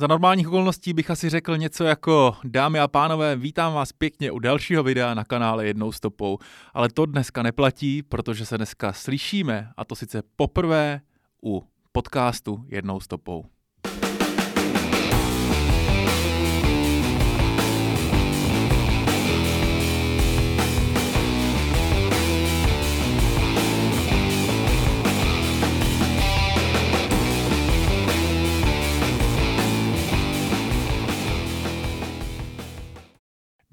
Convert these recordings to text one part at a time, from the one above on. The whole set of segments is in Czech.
Za normálních okolností bych asi řekl něco jako Dámy a pánové, vítám vás pěkně u dalšího videa na kanále Jednou stopou, ale to dneska neplatí, protože se dneska slyšíme, a to sice poprvé u podcastu Jednou stopou.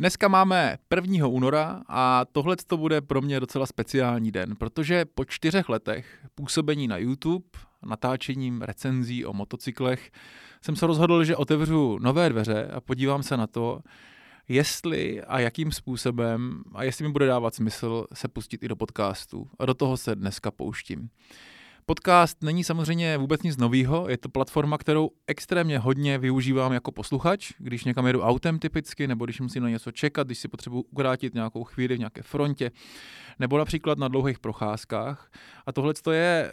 Dneska máme 1. února a tohle to bude pro mě docela speciální den, protože po čtyřech letech působení na YouTube, natáčením recenzí o motocyklech, jsem se rozhodl, že otevřu nové dveře a podívám se na to, jestli a jakým způsobem a jestli mi bude dávat smysl se pustit i do podcastu. A do toho se dneska pouštím. Podcast není samozřejmě vůbec nic nového, je to platforma, kterou extrémně hodně využívám jako posluchač, když někam jedu autem typicky, nebo když musím na něco čekat, když si potřebuji ukrátit nějakou chvíli v nějaké frontě, nebo například na dlouhých procházkách. A tohle je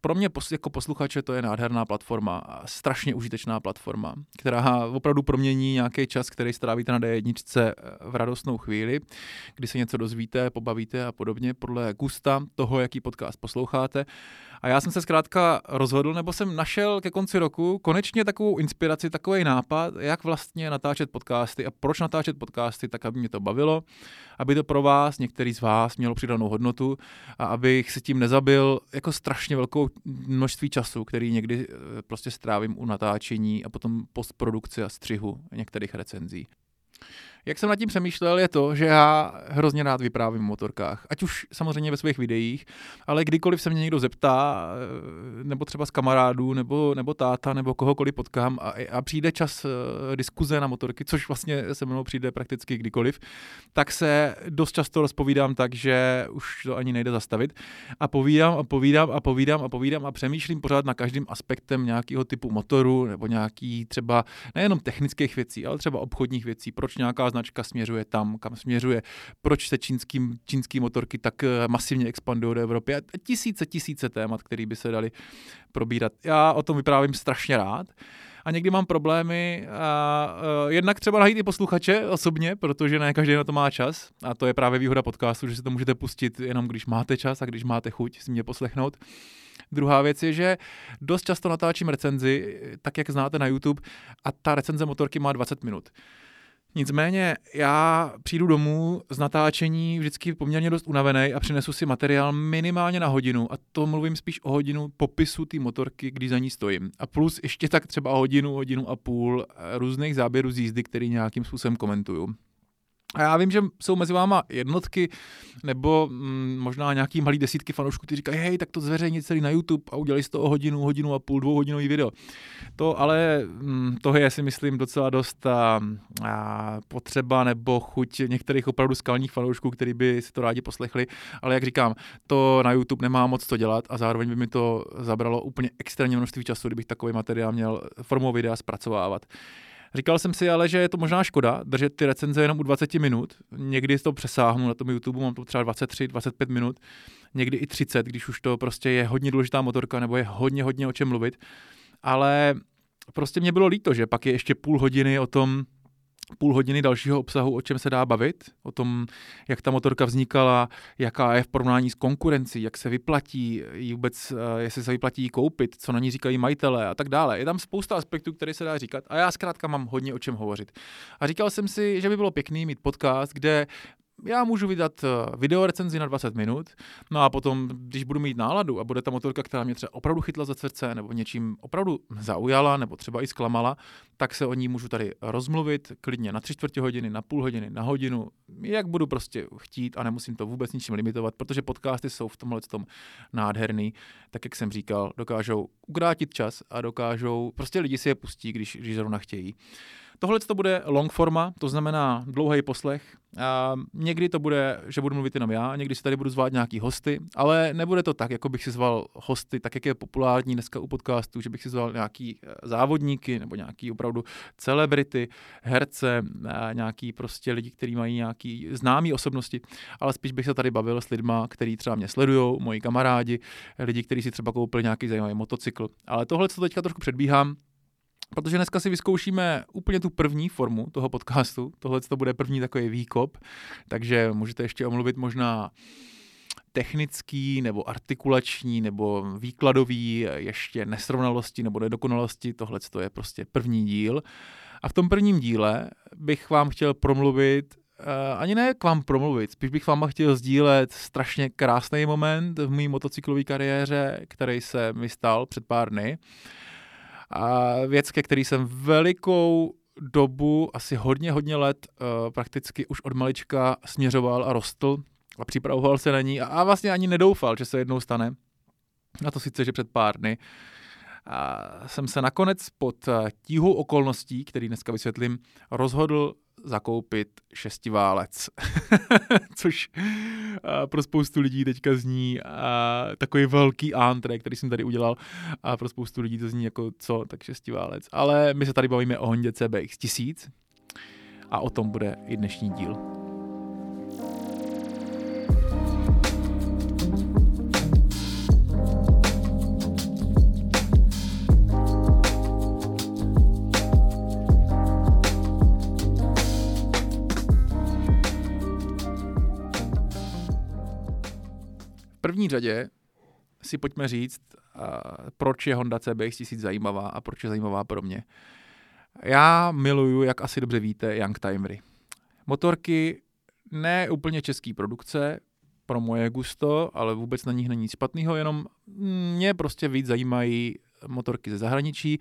pro mě jako posluchače to je nádherná platforma, strašně užitečná platforma, která opravdu promění nějaký čas, který strávíte na D1 v radostnou chvíli, kdy se něco dozvíte, pobavíte a podobně podle gusta toho, jaký podcast posloucháte. A já jsem se zkrátka rozhodl, nebo jsem našel ke konci roku konečně takovou inspiraci, takový nápad, jak vlastně natáčet podcasty a proč natáčet podcasty, tak aby mě to bavilo, aby to pro vás, některý z vás, mělo přidanou hodnotu a abych se tím nezabil jako strašně velkou množství času, který někdy eh, prostě strávím u natáčení a potom postprodukci a střihu některých recenzí. Jak jsem nad tím přemýšlel, je to, že já hrozně rád vyprávím o motorkách. Ať už samozřejmě ve svých videích, ale kdykoliv se mě někdo zeptá, eh, nebo třeba z kamarádů, nebo, nebo táta, nebo kohokoliv potkám a, a přijde čas uh, diskuze na motorky, což vlastně se mnou přijde prakticky kdykoliv, tak se dost často rozpovídám tak, že už to ani nejde zastavit. A povídám a povídám a povídám a povídám a přemýšlím pořád na každým aspektem nějakého typu motoru nebo nějaký třeba nejenom technických věcí, ale třeba obchodních věcí, proč nějaká značka směřuje tam, kam směřuje, proč se čínský, čínský motorky tak eh, masivně expandují do Evropy a tisíce, tisíce témat, které by se dali probírat. Já o tom vyprávím strašně rád a někdy mám problémy a, a eh, jednak třeba najít i posluchače osobně, protože ne každý na to má čas a to je právě výhoda podcastu, že si to můžete pustit jenom když máte čas a když máte chuť si mě poslechnout. Druhá věc je, že dost často natáčím recenzi, tak jak znáte na YouTube, a ta recenze motorky má 20 minut. Nicméně já přijdu domů z natáčení vždycky poměrně dost unavený a přinesu si materiál minimálně na hodinu a to mluvím spíš o hodinu popisu té motorky, když za ní stojím. A plus ještě tak třeba hodinu, hodinu a půl různých záběrů z jízdy, který nějakým způsobem komentuju. A já vím, že jsou mezi váma jednotky nebo mm, možná nějaký malý desítky fanoušků, kteří říkají, hej, tak to zveřejnit celý na YouTube a udělali z toho hodinu, hodinu a půl, dvouhodinový video. To ale mm, toho je si myslím docela dost a, a potřeba nebo chuť některých opravdu skalních fanoušků, kteří by si to rádi poslechli, ale jak říkám, to na YouTube nemá moc co dělat a zároveň by mi to zabralo úplně extrémně množství času, kdybych takový materiál měl formou videa zpracovávat. Říkal jsem si ale, že je to možná škoda držet ty recenze jenom u 20 minut. Někdy to přesáhnu na tom YouTube, mám to třeba 23, 25 minut, někdy i 30, když už to prostě je hodně důležitá motorka nebo je hodně, hodně o čem mluvit. Ale prostě mě bylo líto, že pak je ještě půl hodiny o tom, půl hodiny dalšího obsahu, o čem se dá bavit, o tom, jak ta motorka vznikala, jaká je v porovnání s konkurencí, jak se vyplatí vůbec, eh, jestli se vyplatí jí koupit, co na ní říkají majitelé a tak dále. Je tam spousta aspektů, které se dá říkat a já zkrátka mám hodně o čem hovořit. A říkal jsem si, že by bylo pěkný mít podcast, kde já můžu vydat eh, video recenzi na 20 minut, no a potom, když budu mít náladu a bude ta motorka, která mě třeba opravdu chytla za srdce nebo něčím opravdu zaujala nebo třeba i zklamala, tak se o ní můžu tady rozmluvit klidně na tři čtvrtě hodiny, na půl hodiny, na hodinu, jak budu prostě chtít a nemusím to vůbec ničím limitovat, protože podcasty jsou v tomhle tom nádherný, tak jak jsem říkal, dokážou ukrátit čas a dokážou, prostě lidi si je pustí, když, když zrovna chtějí. Tohle to bude long forma, to znamená dlouhý poslech. A někdy to bude, že budu mluvit jenom já, někdy si tady budu zvát nějaký hosty, ale nebude to tak, jako bych si zval hosty, tak jak je populární dneska u podcastu, že bych si zval nějaký eh, závodníky nebo nějaký opravdu celebrity, herce, nějaký prostě lidi, kteří mají nějaký známý osobnosti, ale spíš bych se tady bavil s lidma, kteří třeba mě sledují, moji kamarádi, lidi, kteří si třeba koupili nějaký zajímavý motocykl. Ale tohle, co teďka trošku předbíhám, protože dneska si vyzkoušíme úplně tu první formu toho podcastu. Tohle to bude první takový výkop, takže můžete ještě omluvit možná technický nebo artikulační nebo výkladový ještě nesrovnalosti nebo nedokonalosti. Tohle je prostě první díl. A v tom prvním díle bych vám chtěl promluvit Uh, ani ne k vám promluvit, spíš bych vám chtěl sdílet strašně krásný moment v mé motocyklové kariéře, který se mi stal před pár dny. A věc, ke který jsem velikou dobu, asi hodně, hodně let, uh, prakticky už od malička směřoval a rostl a připravoval se na ní a, a vlastně ani nedoufal, že se jednou stane. A to sice, že před pár dny. A jsem se nakonec pod eh, tíhou okolností, který dneska vysvětlím, rozhodl zakoupit šestiválec, což pro spoustu lidí teďka zní takový velký antre, který jsem tady udělal a pro spoustu lidí to zní jako co, tak šestiválec. Ale my se tady bavíme o Hondě CBX 1000 a o tom bude i dnešní díl. První řadě si pojďme říct, proč je Honda CBX 1000 zajímavá a proč je zajímavá pro mě. Já miluju, jak asi dobře víte, Youngtimery. Motorky ne úplně český produkce, pro moje gusto, ale vůbec na nich není nic špatného, jenom mě prostě víc zajímají motorky ze zahraničí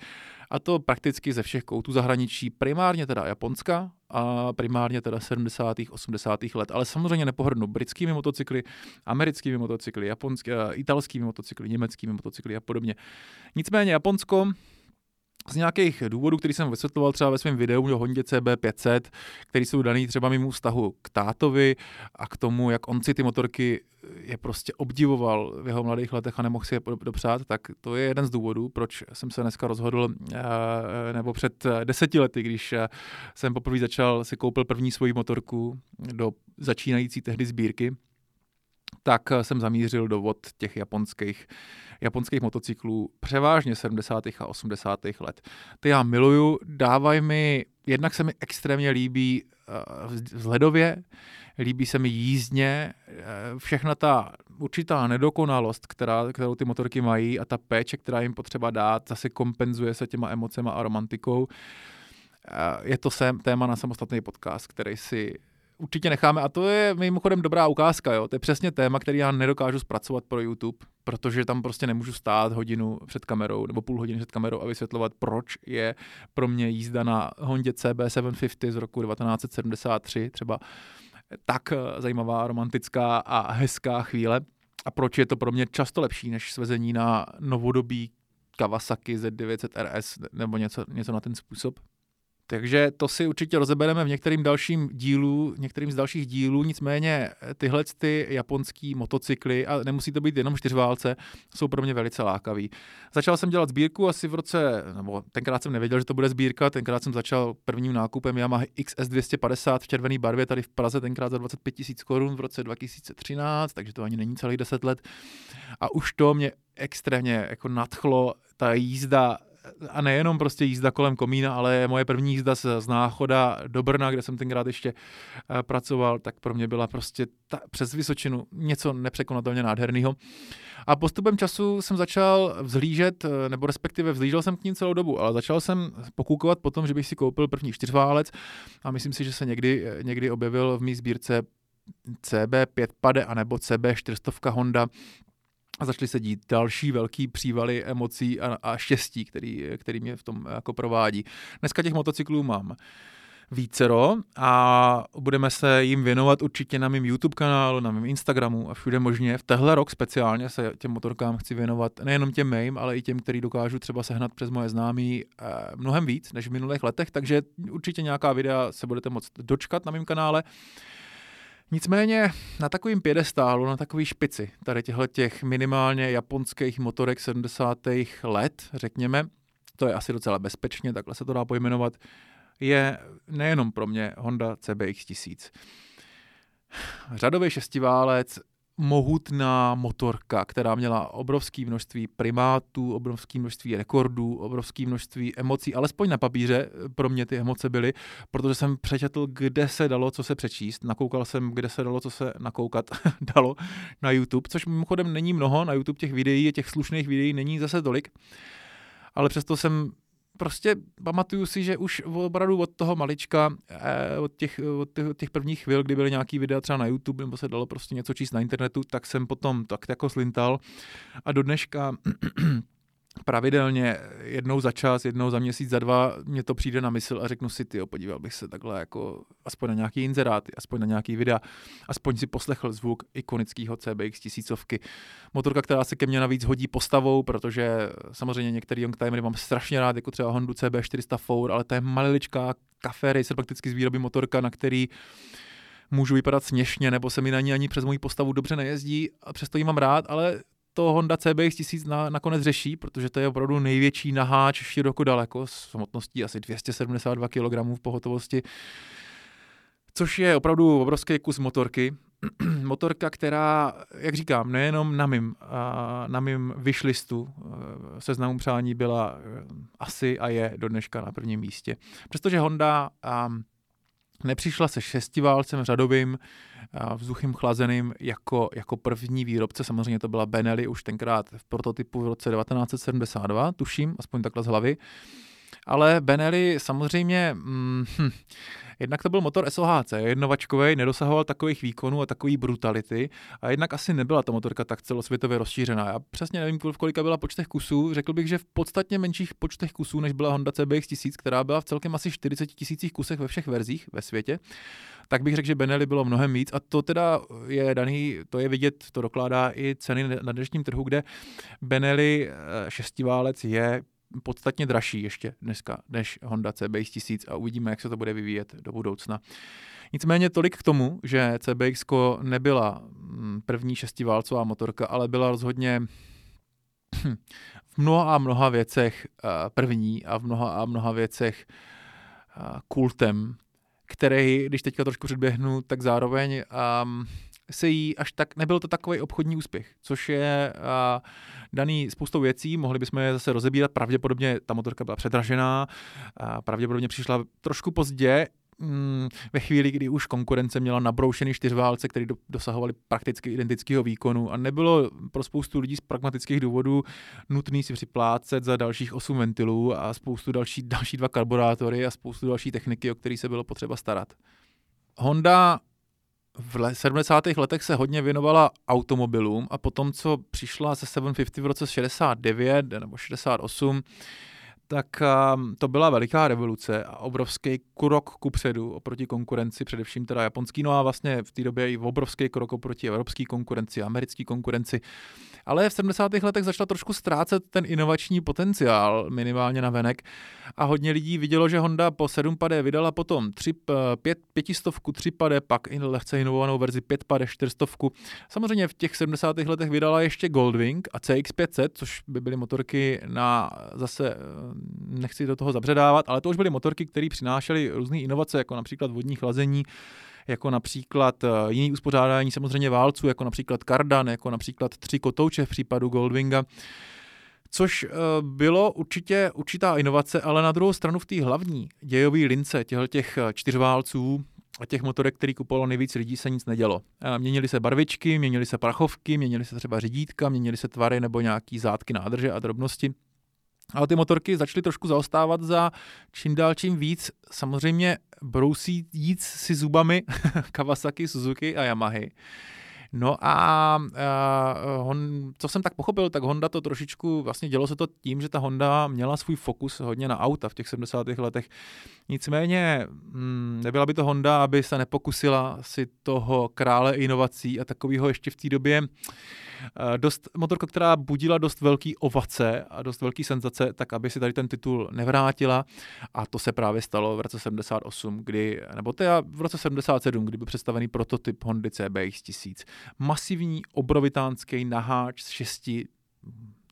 a to prakticky ze všech koutů zahraničí, primárně teda Japonska a primárně teda 70. 80. let, ale samozřejmě nepohrdnu britskými motocykly, americkými motocykly, japonský, eh, italskými motocykly, německými motocykly a podobně. Nicméně Japonsko z nějakých důvodů, který jsem vysvětloval třeba ve svém videu o Hondě CB500, který jsou daný třeba mimo vztahu k tátovi a k tomu, jak on si ty motorky je prostě obdivoval v jeho mladých letech a nemohl si je dopřát, tak to je jeden z důvodů, proč jsem se dneska rozhodl, eh, nebo před deseti lety, když eh, jsem poprvé začal, si koupil první svoji motorku do začínající tehdy sbírky, tak eh, jsem zamířil do vod těch japonských, japonských motocyklů převážně 70. a 80. let. Ty já miluju, dávají mi, jednak se mi extrémně líbí uh, vzhledově, líbí se mi jízdně, uh, všechna ta určitá nedokonalost, která, kterou ty motorky mají a ta péče, která jim potřeba dát, zase kompenzuje se těma emocema a romantikou. Je to sem, téma na samostatný podcast, který si určitě necháme. A to je mimochodem dobrá ukázka, jo. To je přesně téma, který já nedokážu zpracovat pro YouTube, protože tam prostě nemůžu stát hodinu před kamerou nebo půl hodiny před kamerou a vysvětlovat, proč je pro mě jízda na Hondě CB750 z roku 1973 třeba tak eh, zajímavá, romantická a hezká chvíle a proč je to pro mě často lepší než svezení na novodobí Kawasaki Z900 RS nebo něco, něco na ten způsob. Takže to si určitě rozebereme v některým dalším dílu, některým z dalších dílů, nicméně eh, tyhle ty japonský motocykly, a nemusí to být jenom čtyřválce, jsou pro mě velice lákavý. Začal jsem dělat sbírku asi v roce, nebo tenkrát jsem nevěděl, že to bude sbírka, tenkrát jsem začal prvním nákupem Yamaha XS250 v červené barvě tady v Praze, tenkrát za 25 tisíc korun v roce 2013, takže to ani není celých 10 let. A už to mě extrémně jako nadchlo, ta jízda a nejenom prostě jízda kolem komína, ale moje první jízda z, z Náchoda do Brna, kde jsem tenkrát ještě uh, pracoval, tak pro mě byla prostě ta, přes Vysočinu něco nepřekonatelně nádherného. A postupem času jsem začal vzhlížet, eh, nebo respektive vzhlížel jsem k ním celou dobu, ale začal jsem pokoukovat po tom, že bych si koupil první čtyřválec a myslím si, že se někdy, eh, někdy objevil v mý sbírce CB5 Pade anebo CB400 Honda, a začaly se dít další velký přívaly emocí a, a štěstí, který, který mě v tom jako provádí. Dneska těch motocyklů mám vícero a budeme se jim věnovat určitě na mém YouTube kanálu, na mém Instagramu a všude možně. V tehle rok speciálně se těm motorkám chci věnovat nejenom těm mým, ale i těm, který dokážu třeba sehnat přes moje známí eh, mnohem víc než v minulých letech, takže určitě nějaká videa se budete moct dočkat na mém kanále. Nicméně na takovým pědestálu, na takový špici tady těchto těch minimálně japonských motorek 70. let, řekněme, to je asi docela bezpečně, takhle se to dá pojmenovat, je nejenom pro mě Honda CBX 1000. Řadový šestiválec mohutná motorka, která měla obrovské množství primátů, obrovské množství rekordů, obrovské množství emocí, alespoň na papíře pro mě ty emoce byly, protože jsem přečetl, kde se dalo co se přečíst, nakoukal jsem, kde se dalo co se nakoukat dalo na YouTube, což mimochodem není mnoho, na YouTube těch videí, těch slušných videí není zase tolik, ale přesto jsem prostě pamatuju si, že už opravdu od toho malička, eh, od těch, od těch, od těch prvních chvil, kdy byly nějaký videa třeba na YouTube, nebo se dalo prostě něco číst na internetu, tak jsem potom tak jako slintal. A do dneška pravidelně jednou za čas, jednou za měsíc, za dva mě to přijde na mysl a řeknu si, ty podíval bych se takhle jako aspoň na nějaký inzeráty, aspoň na nějaký videa, aspoň si poslechl zvuk ikonického CBX tisícovky. Motorka, která se ke mně navíc hodí postavou, protože samozřejmě některý youngtimery mám strašně rád, jako třeba Hondu CB400 Four, ale to je maliličká café racer prakticky z výroby motorka, na který můžu vypadat směšně, nebo se mi na ní ani přes moji postavu dobře nejezdí, a přesto ji mám rád, ale to Honda CBX 1000 na, nakonec řeší, protože to je opravdu největší naháč široko daleko s hmotností asi 272 kg v pohotovosti, což je opravdu obrovský kus motorky. Motorka, která, jak říkám, nejenom na mým, na mým wishlistu e, seznamu přání byla e, asi a je do dneška na prvním místě. Přestože Honda nepřišla se šestiválcem řadovým, vzduchem chlazeným jako, jako první výrobce. Samozřejmě to byla Benelli už tenkrát v prototypu v roce 1972, tuším, aspoň takhle z hlavy. Ale Benelli samozřejmě, mm, hm, jednak to byl motor SOHC, jednovačkový, nedosahoval takových výkonů a takový brutality a jednak asi nebyla ta motorka tak celosvětově rozšířená. Já přesně nevím, v kolika byla počtech kusů, řekl bych, že v podstatně menších počtech kusů, než byla Honda CBX 1000, která byla v celkem asi 40 tisících kusech ve všech verzích ve světě tak bych řekl, že Benelli bylo mnohem víc a to teda je daný, to je vidět, to dokládá i ceny na dnešním trhu, kde Benelli eh, šestiválec je podstatně dražší ještě dneska než Honda CBX 1000 a uvidíme, jak se to bude vyvíjet do budoucna. Nicméně tolik k tomu, že CBX nebyla mm, první šestiválcová motorka, ale byla rozhodně v mnoha a mnoha věcech eh, první a v mnoha a mnoha věcech eh, kultem který, když teďka trošku předběhnu, tak zároveň um, se jí až tak, nebyl to takový obchodní úspěch, což je uh, daný spoustou věcí, mohli bychom je zase rozebírat, pravděpodobně ta motorka byla předražená, uh, pravděpodobně přišla trošku pozdě, mm, ve chvíli, kdy už konkurence měla nabroušený čtyřválce, který do, dosahovali prakticky identického výkonu. A nebylo pro spoustu lidí z pragmatických důvodů nutný si připlácet za dalších 8 ventilů a spoustu další, další dva karburátory a spoustu další techniky, o které se bylo potřeba starat. Honda v 70. letech se hodně věnovala automobilům a potom, co přišla se 750 v roce 69 nebo 68, tak um, to byla veliká revoluce a obrovský krok kupředu oproti konkurenci, především teda japonský, no a vlastně v té době i obrovský krok oproti evropské konkurenci, americké konkurenci ale v 70. letech začala trošku ztrácet ten inovační potenciál, minimálně na venek. A hodně lidí vidělo, že Honda po 7 pade vydala potom 3, 5, 500, 3 pade, pak i lehce inovovanou verzi 5 pade, 400. Samozřejmě v těch 70. letech vydala ještě Goldwing a CX500, což by byly motorky na zase, eh, nechci do toho zabředávat, ale to už byly motorky, které přinášely různé inovace, jako například vodní chlazení, jako například eh, jiný uspořádání samozřejmě válců, jako například Kardan, jako například tři kotouče v případu Goldwinga což eh, bylo určitě určitá inovace, ale na druhou stranu v té hlavní dějové lince těch eh, čtyřválců a těch motorek, který kupovalo nejvíc lidí, se nic nedělo. Měnily se barvičky, měnily se prachovky, měnily se třeba řídítka, měnily se tvary nebo nějaký zátky nádrže a drobnosti. Ale ty motorky začaly trošku zaostávat za čím dál čím víc samozřejmě brousí jít si zubami Kawasaki, Suzuki a Yamahy. No a, a hon, co jsem tak pochopil, tak Honda to trošičku, vlastně dělo se to tím, že ta Honda měla svůj fokus hodně na auta v těch 70. letech. Nicméně mm, nebyla by to Honda, aby se nepokusila si toho krále inovací a takového ještě v té době Eh, dost, motorka, která budila dost velký ovace a dost velký senzace, tak aby si tady ten titul nevrátila a to se právě stalo v roce 78, kdy, nebo teda v roce 77, kdy byl představený prototyp Hondy CBX 1000. Masivní obrovitánský naháč s šesti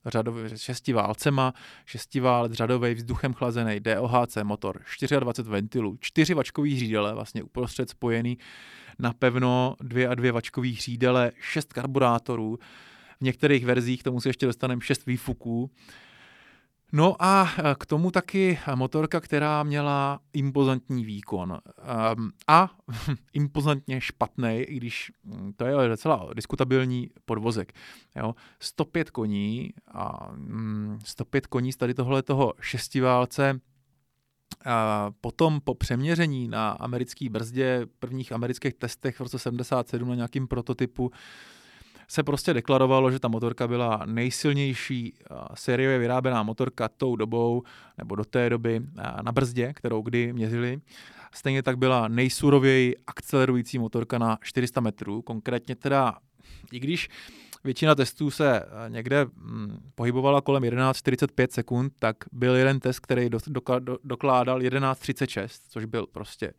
řadový, šesti válcema, šestiválec řadový vzduchem chlazený DOHC motor, 24 ventilů, čtyři vačkový řídele, vlastně uprostřed spojený na pevno dvě a dvě vačkový řídele, šest karburátorů, v některých verzích tomu si ještě dostaneme šest výfuků, No a e, k tomu taky motorka, která měla impozantní výkon. Ehm, a impozantně špatný, i když hm, to je docela diskutabilní podvozek. Jo. 105 koní a 105 hm, koní z tady tohle toho šestiválce a potom po přeměření na americké brzdě, prvních amerických testech v roce 77 na nějakým prototypu, se prostě deklarovalo, že ta motorka byla nejsilnější sériově vyráběná motorka tou dobou, nebo do té doby na brzdě, kterou kdy měřili. Stejně tak byla nejsurověji akcelerující motorka na 400 metrů, konkrétně teda, i když většina testů se někde hm, pohybovala kolem 11.45 sekund, tak byl jeden test, který dokládal 11.36, což byl prostě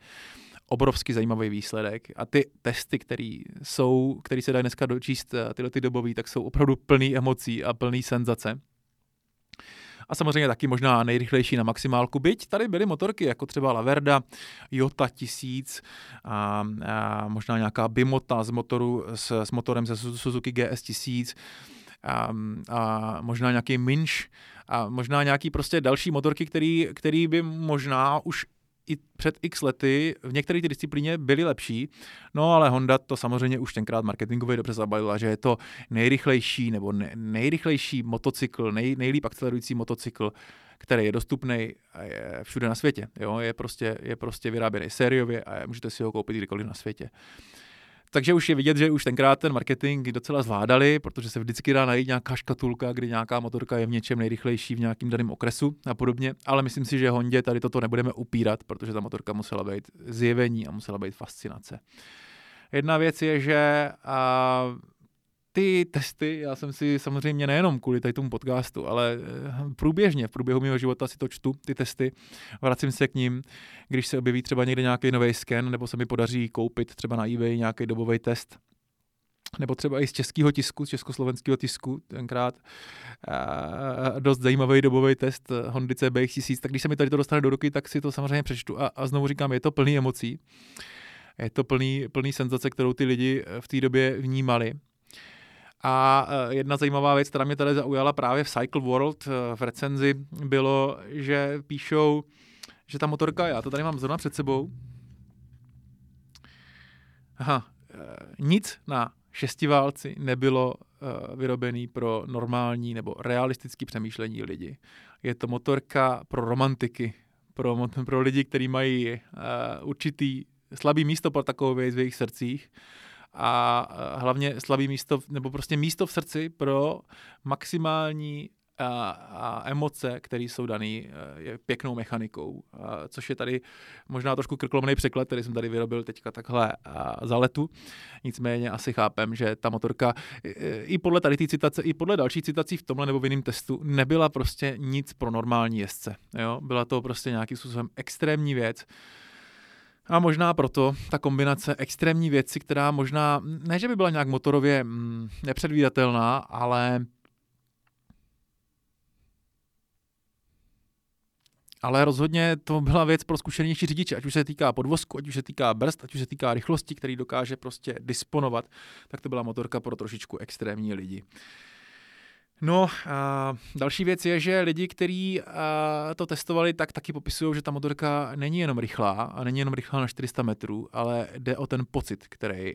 obrovsky zajímavý výsledek a ty testy, které jsou, které se dají dneska dočíst, eh, tyhle ty dobový, tak jsou opravdu plný emocí a plný senzace. A samozřejmě taky možná nejrychlejší na maximálku. Byť tady byly motorky, jako třeba Laverda, Jota 1000, a, a možná nějaká Bimota z, motoru, s, s motorem ze Suzuki GS 1000, a, a možná nějaký Minch a možná nějaký prostě další motorky, který, který by možná už i před x lety v některé ty disciplíně byly lepší, no ale Honda to samozřejmě už tenkrát marketingově dobře zabalila, že je to nejrychlejší nebo ne, nejrychlejší motocykl, nej, nejlíp akcelerující motocykl, který je dostupný všude na světě. Jo? Je, prostě, je prostě vyráběný sériově a můžete si ho koupit kdykoliv na světě. Takže už je vidět, že už tenkrát ten marketing docela zvládali, protože se vždycky dá najít nějaká škatulka, kdy nějaká motorka je v něčem nejrychlejší v nějakým daném okresu a podobně. Ale myslím si, že Hondě tady toto nebudeme upírat, protože ta motorka musela být zjevení a musela být fascinace. Jedna věc je, že ty testy, já jsem si samozřejmě nejenom kvůli tady tomu podcastu, ale eh, průběžně v průběhu mého života si to čtu, ty testy, vracím se k ním, když se objeví třeba někde nějaký nový sken, nebo se mi podaří koupit třeba na eBay nějaký dobový test, nebo třeba i z českého tisku, z československého tisku, tenkrát a, dost zajímavý dobový test Hondy CBX 1000, tak když se mi tady to dostane do ruky, tak si to samozřejmě přečtu. A, a znovu říkám, je to plný emocí, je to plný, plný senzace, kterou ty lidi v té době vnímali. A e, jedna zajímavá věc, která mě tady zaujala právě v Cycle World e, v recenzi, bylo, že píšou, že ta motorka, já to tady mám zrovna před sebou, aha, e, nic na šestiválci nebylo vyrobený pro normální nebo realistický přemýšlení lidi. Je to motorka pro romantiky, pro, pro lidi, kteří mají určitý slabý místo pro takovou věc v jejich srdcích a hlavně slabý místo, nebo prostě místo v srdci pro maximální a, a emoce, které jsou dané e, pěknou mechanikou, a, což je tady možná trošku krkolomný překlad, který jsem tady vyrobil teďka takhle a, za letu. Nicméně asi chápem, že ta motorka i podle tady té citace, i podle další citací v tomhle nebo v jiném testu nebyla prostě nic pro normální jezdce. Jo? Byla to prostě nějakým způsobem extrémní věc, a možná proto ta kombinace extrémní věci, která možná, ne že by byla nějak motorově mm, nepředvídatelná, ale ale rozhodně to byla věc pro zkušenější řidiče, ať už se týká podvozku, ať už se týká brzd, ať už se týká rychlosti, který dokáže prostě disponovat, tak to byla motorka pro trošičku extrémní lidi. No, a další věc je, že lidi, kteří to testovali, tak taky popisují, že ta motorka není jenom rychlá a není jenom rychlá na 400 metrů, ale jde o ten pocit, který,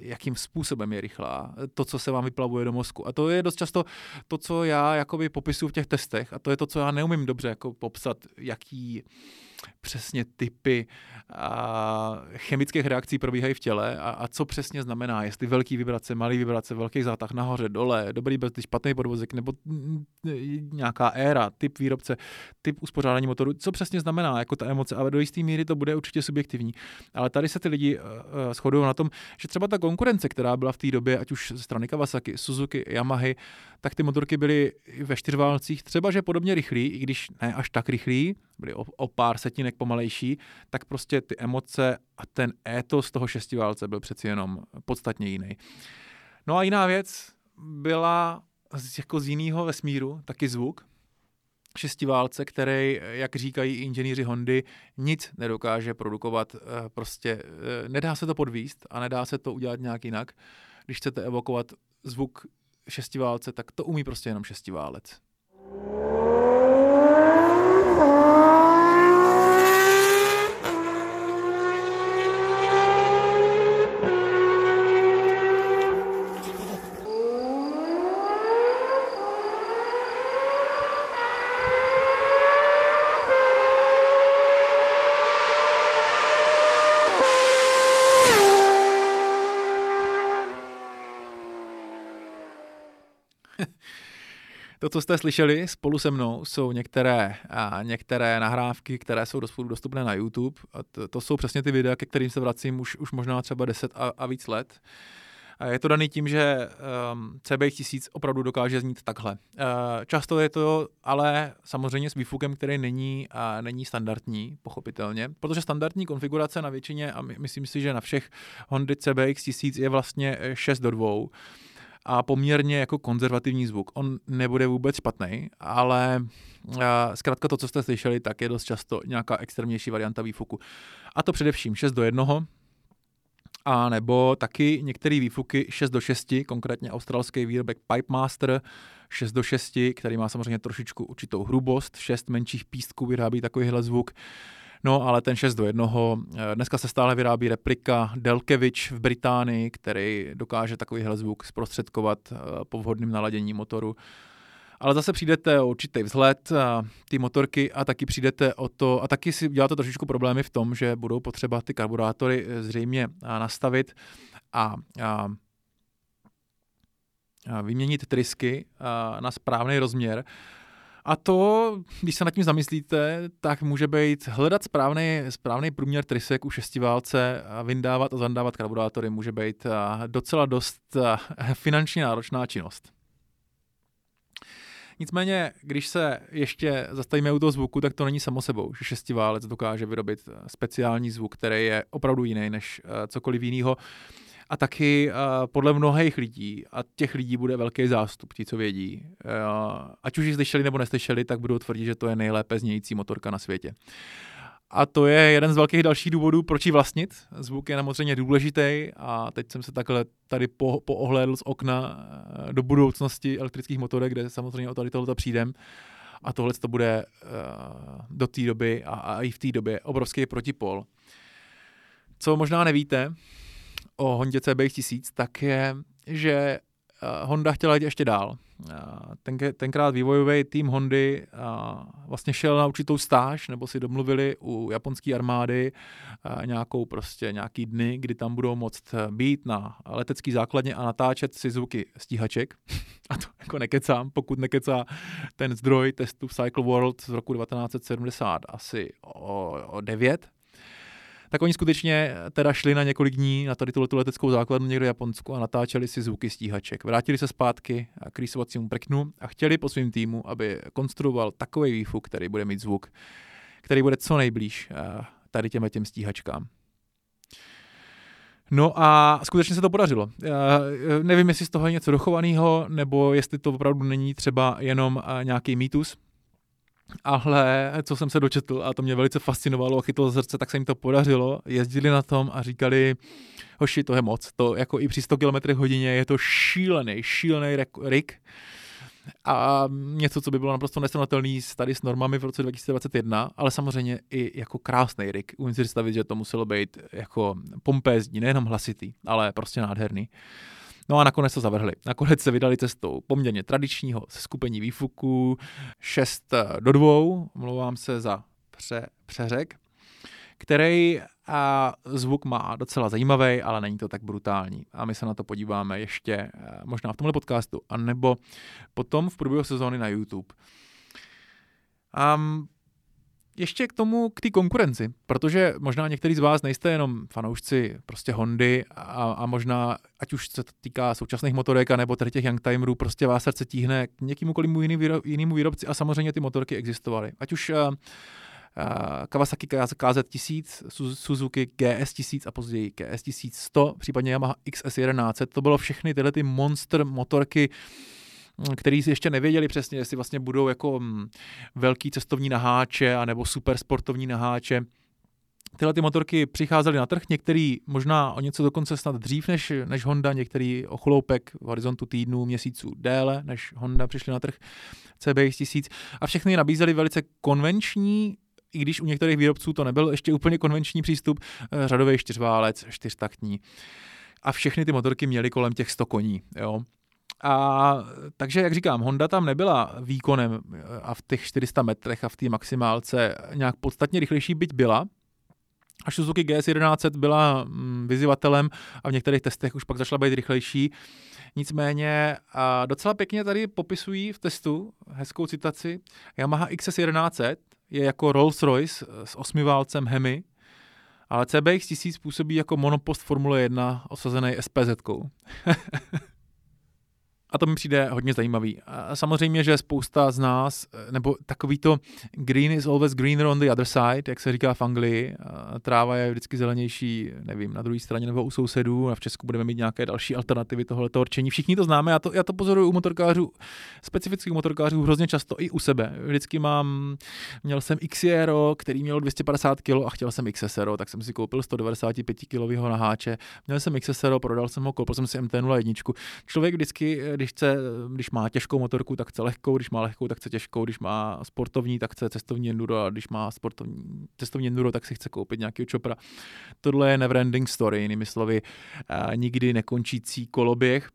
jakým způsobem je rychlá, to, co se vám vyplavuje do mozku. A to je dost často to, co já jakoby popisuju v těch testech a to je to, co já neumím dobře jako popsat, jaký přesně typy a chemických reakcí probíhají v těle a, a co přesně znamená, jestli velký vibrace, malý vibrace, velký zátah nahoře, dole, dobrý brzdy, špatný podvozek nebo nějaká éra, typ výrobce, typ uspořádání motoru, co přesně znamená jako ta emoce, ale do jisté míry to bude určitě subjektivní. Ale tady se ty lidi uh, shodují na tom, že třeba ta konkurence, která byla v té době, ať už ze strany Kawasaki, Suzuki, Yamahy, tak ty motorky byly ve čtyřválcích třeba, že podobně rychlí, i když ne až tak rychlí, byly o, o pár setinek pomalejší, tak prostě ty emoce a ten étos toho šestiválce byl přeci jenom podstatně jiný. No a jiná věc byla z, jako z jiného vesmíru, taky zvuk, šestiválce, který, jak říkají inženýři Hondy, nic nedokáže produkovat, eh, prostě eh, nedá se to podvíst a nedá se to udělat nějak jinak. Když chcete evokovat zvuk šestiválce, tak to umí prostě jenom šestiválec. To, co jste slyšeli spolu se mnou, jsou některé, a některé nahrávky, které jsou dostupné na YouTube. A to, to jsou přesně ty videa, ke kterým se vracím už, už možná třeba 10 a, a víc let. A je to daný tím, že um, CBX1000 opravdu dokáže znít takhle. Uh, často je to ale samozřejmě s výfukem, který není, uh, není standardní, pochopitelně, protože standardní konfigurace na většině, a my, myslím si, že na všech Hondy CBX1000 je vlastně 6 do 2 a poměrně jako konzervativní zvuk. On nebude vůbec špatný, ale uh, zkrátka to, co jste slyšeli, tak je dost často nějaká extrémnější varianta výfuku. A to především 6 do 1, a nebo taky některé výfuky 6 do 6, konkrétně australský výrobek Pipe Master 6 do 6, který má samozřejmě trošičku určitou hrubost, 6 menších pístků vyrábí takovýhle zvuk. No, ale ten 6 do 1. Eh, dneska se stále vyrábí replika Delkevich v Británii, který dokáže takovýhle zvuk zprostředkovat eh, po vhodném naladění motoru. Ale zase přijdete o určitý vzhled, eh, ty motorky a taky přijdete o to, a taky si uděláte trošičku problémy v tom, že budou potřeba ty karburátory zřejmě nastavit a, a vyměnit trysky na správný rozměr. A to, když se nad tím zamyslíte, tak může být hledat správný, správný průměr trysek u šestiválce, a vyndávat a zandávat karburátory může být docela dost finančně náročná činnost. Nicméně, když se ještě zastavíme u toho zvuku, tak to není samo sebou, že šestiválec dokáže vyrobit speciální zvuk, který je opravdu jiný než cokoliv jiného a taky uh, podle mnohých lidí, a těch lidí bude velký zástup, ti, co vědí, uh, ať už ji slyšeli nebo neslyšeli, tak budou tvrdit, že to je nejlépe znějící motorka na světě. A to je jeden z velkých dalších důvodů, proč ji vlastnit. Zvuk je samozřejmě důležitý a teď jsem se takhle tady po, poohlédl z okna do budoucnosti elektrických motorek, kde samozřejmě o tady tohle přijdem. A tohle to bude uh, do té doby a, a i v té době obrovský protipol. Co možná nevíte, o Hondě CBX1000, tak je, že eh, Honda chtěla jít ještě dál. Eh, ten, tenkrát vývojový tým Hondy eh, vlastně šel na určitou stáž, nebo si domluvili u japonské armády nějakou prostě nějaký dny, kdy tam budou moct být na letecký základně a natáčet si zvuky stíhaček. A to jako nekecám, pokud nekecá ten zdroj testu Cycle World z roku 1970 asi o, o 9, tak oni skutečně teda šli na několik dní na tady tuhle leteckou základnu někde v Japonsku a natáčeli si zvuky stíhaček. Vrátili se zpátky k rýsovacímu prknu a chtěli po svým týmu, aby konstruoval takový výfuk, který bude mít zvuk, který bude co nejblíž eh, tady těm těm stíhačkám. No a skutečně se to podařilo. Já eh, nevím, jestli z toho je něco dochovaného, nebo jestli to opravdu není třeba jenom eh, nějaký mýtus, ale co jsem se dočetl, a to mě velice fascinovalo a chytlo srdce, tak se jim to podařilo. Jezdili na tom a říkali, hoši, to je moc. To jako i při 100 km hodině je to šílený, šílený rik. A něco, co by bylo naprosto nesrovnatelný tady s normami v roce 2021, ale samozřejmě i jako krásný rik. Umím si představit, že to muselo být jako pompézní, nejenom hlasitý, ale prostě nádherný. No a nakonec to zavrhli. Nakonec se vydali cestou poměrně tradičního skupení výfuků 6 do 2, omlouvám se za pře, přeřek, který a zvuk má docela zajímavý, ale není to tak brutální. A my se na to podíváme ještě eh, možná v tomhle podcastu, anebo potom v průběhu sezóny na YouTube. Um, ještě k tomu, k té konkurenci, protože možná některý z vás nejste jenom fanoušci prostě Hondy a, a možná, ať už se to týká současných motorek, nebo tady těch Youngtimerů, prostě vás srdce tíhne k někýmukoliv jiný výrob, jinému výrobci a samozřejmě ty motorky existovaly. Ať už uh, uh, Kawasaki KZ1000, Suzuki GS1000 a později GS1100, případně Yamaha XS1100, to bylo všechny tyhle ty monster motorky, který si ještě nevěděli přesně, jestli vlastně budou jako mm, velký cestovní naháče anebo super sportovní naháče. Tyhle ty motorky přicházely na trh, některý možná o něco dokonce snad dřív než, než Honda, některý o chloupek v horizontu týdnů, měsíců déle, než Honda přišly na trh CBX 1000 a všechny nabízely velice konvenční i když u některých výrobců to nebyl ještě úplně konvenční přístup, eh, řadový čtyřválec, čtyřtaktní. A všechny ty motorky měly kolem těch 100 koní. Jo. A takže, jak říkám, Honda tam nebyla výkonem eh, a v těch 400 metrech a v té maximálce nějak podstatně rychlejší, byť byla, a Suzuki GS1100 byla mm, vyzývatelem a v některých testech už pak začala být rychlejší. Nicméně a docela pěkně tady popisují v testu hezkou citaci. Yamaha XS1100 je jako Rolls-Royce s osmiválcem Hemi, ale CBX 1000 působí jako monopost Formule 1 osazený SPZ. A to mi přijde hodně zajímavý. A samozřejmě, že spousta z nás, nebo takový to green is always greener on the other side, jak se říká v Anglii, tráva je vždycky zelenější, nevím, na druhé straně nebo u sousedů a v Česku budeme mít nějaké další alternativy tohoto určení. Všichni to známe, já to, já to pozoruju u motorkářů, specifických motorkářů hrozně často i u sebe. Vždycky mám, měl jsem XR, který měl 250 kg a chtěl jsem XSR, tak jsem si koupil 195 kg naháče. Měl jsem XSR, prodal jsem ho, koupil jsem si MT-01. Člověk vždycky, když, chce, když má těžkou motorku, tak chce lehkou, když má lehkou, tak chce těžkou, když má sportovní, tak chce cestovní enduro a když má sportovní, cestovní enduro, tak si chce koupit nějaký čopra. Tohle je never ending story, jinými slovy, nikdy nekončící koloběh.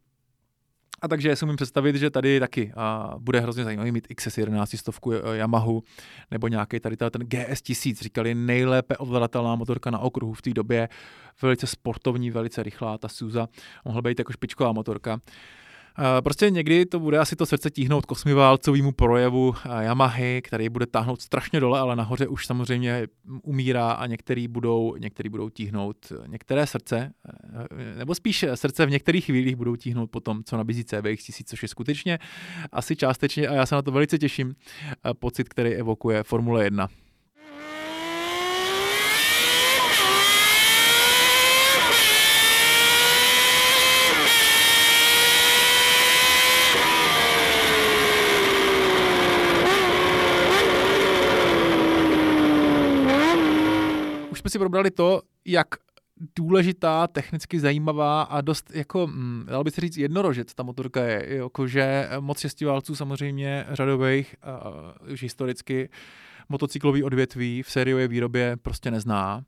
A takže si umím představit, že tady taky a bude hrozně zajímavý mít XS11 stovku e, Yamahu nebo nějaký tady ten GS1000, říkali nejlépe ovladatelná motorka na okruhu v té době, velice sportovní, velice rychlá, ta Suza, mohla být jako špičková motorka. Prostě někdy to bude asi to srdce tíhnout k osmiválcovému projevu Yamahy, který bude táhnout strašně dole, ale nahoře už samozřejmě umírá a některý budou, některý budou tíhnout některé srdce, e, nebo spíš srdce v některých chvílích budou tíhnout potom, co nabízí CBX 1000, což je skutečně asi částečně, a já se na to velice těším, pocit, který evokuje Formule 1. jsme si probrali to, jak důležitá, technicky zajímavá a dost, jako, hm, dal by se říct, jednorožec ta motorka je, jakože moc šestiválců samozřejmě řadových, uh, už historicky, motocyklový odvětví v sériové výrobě prostě nezná.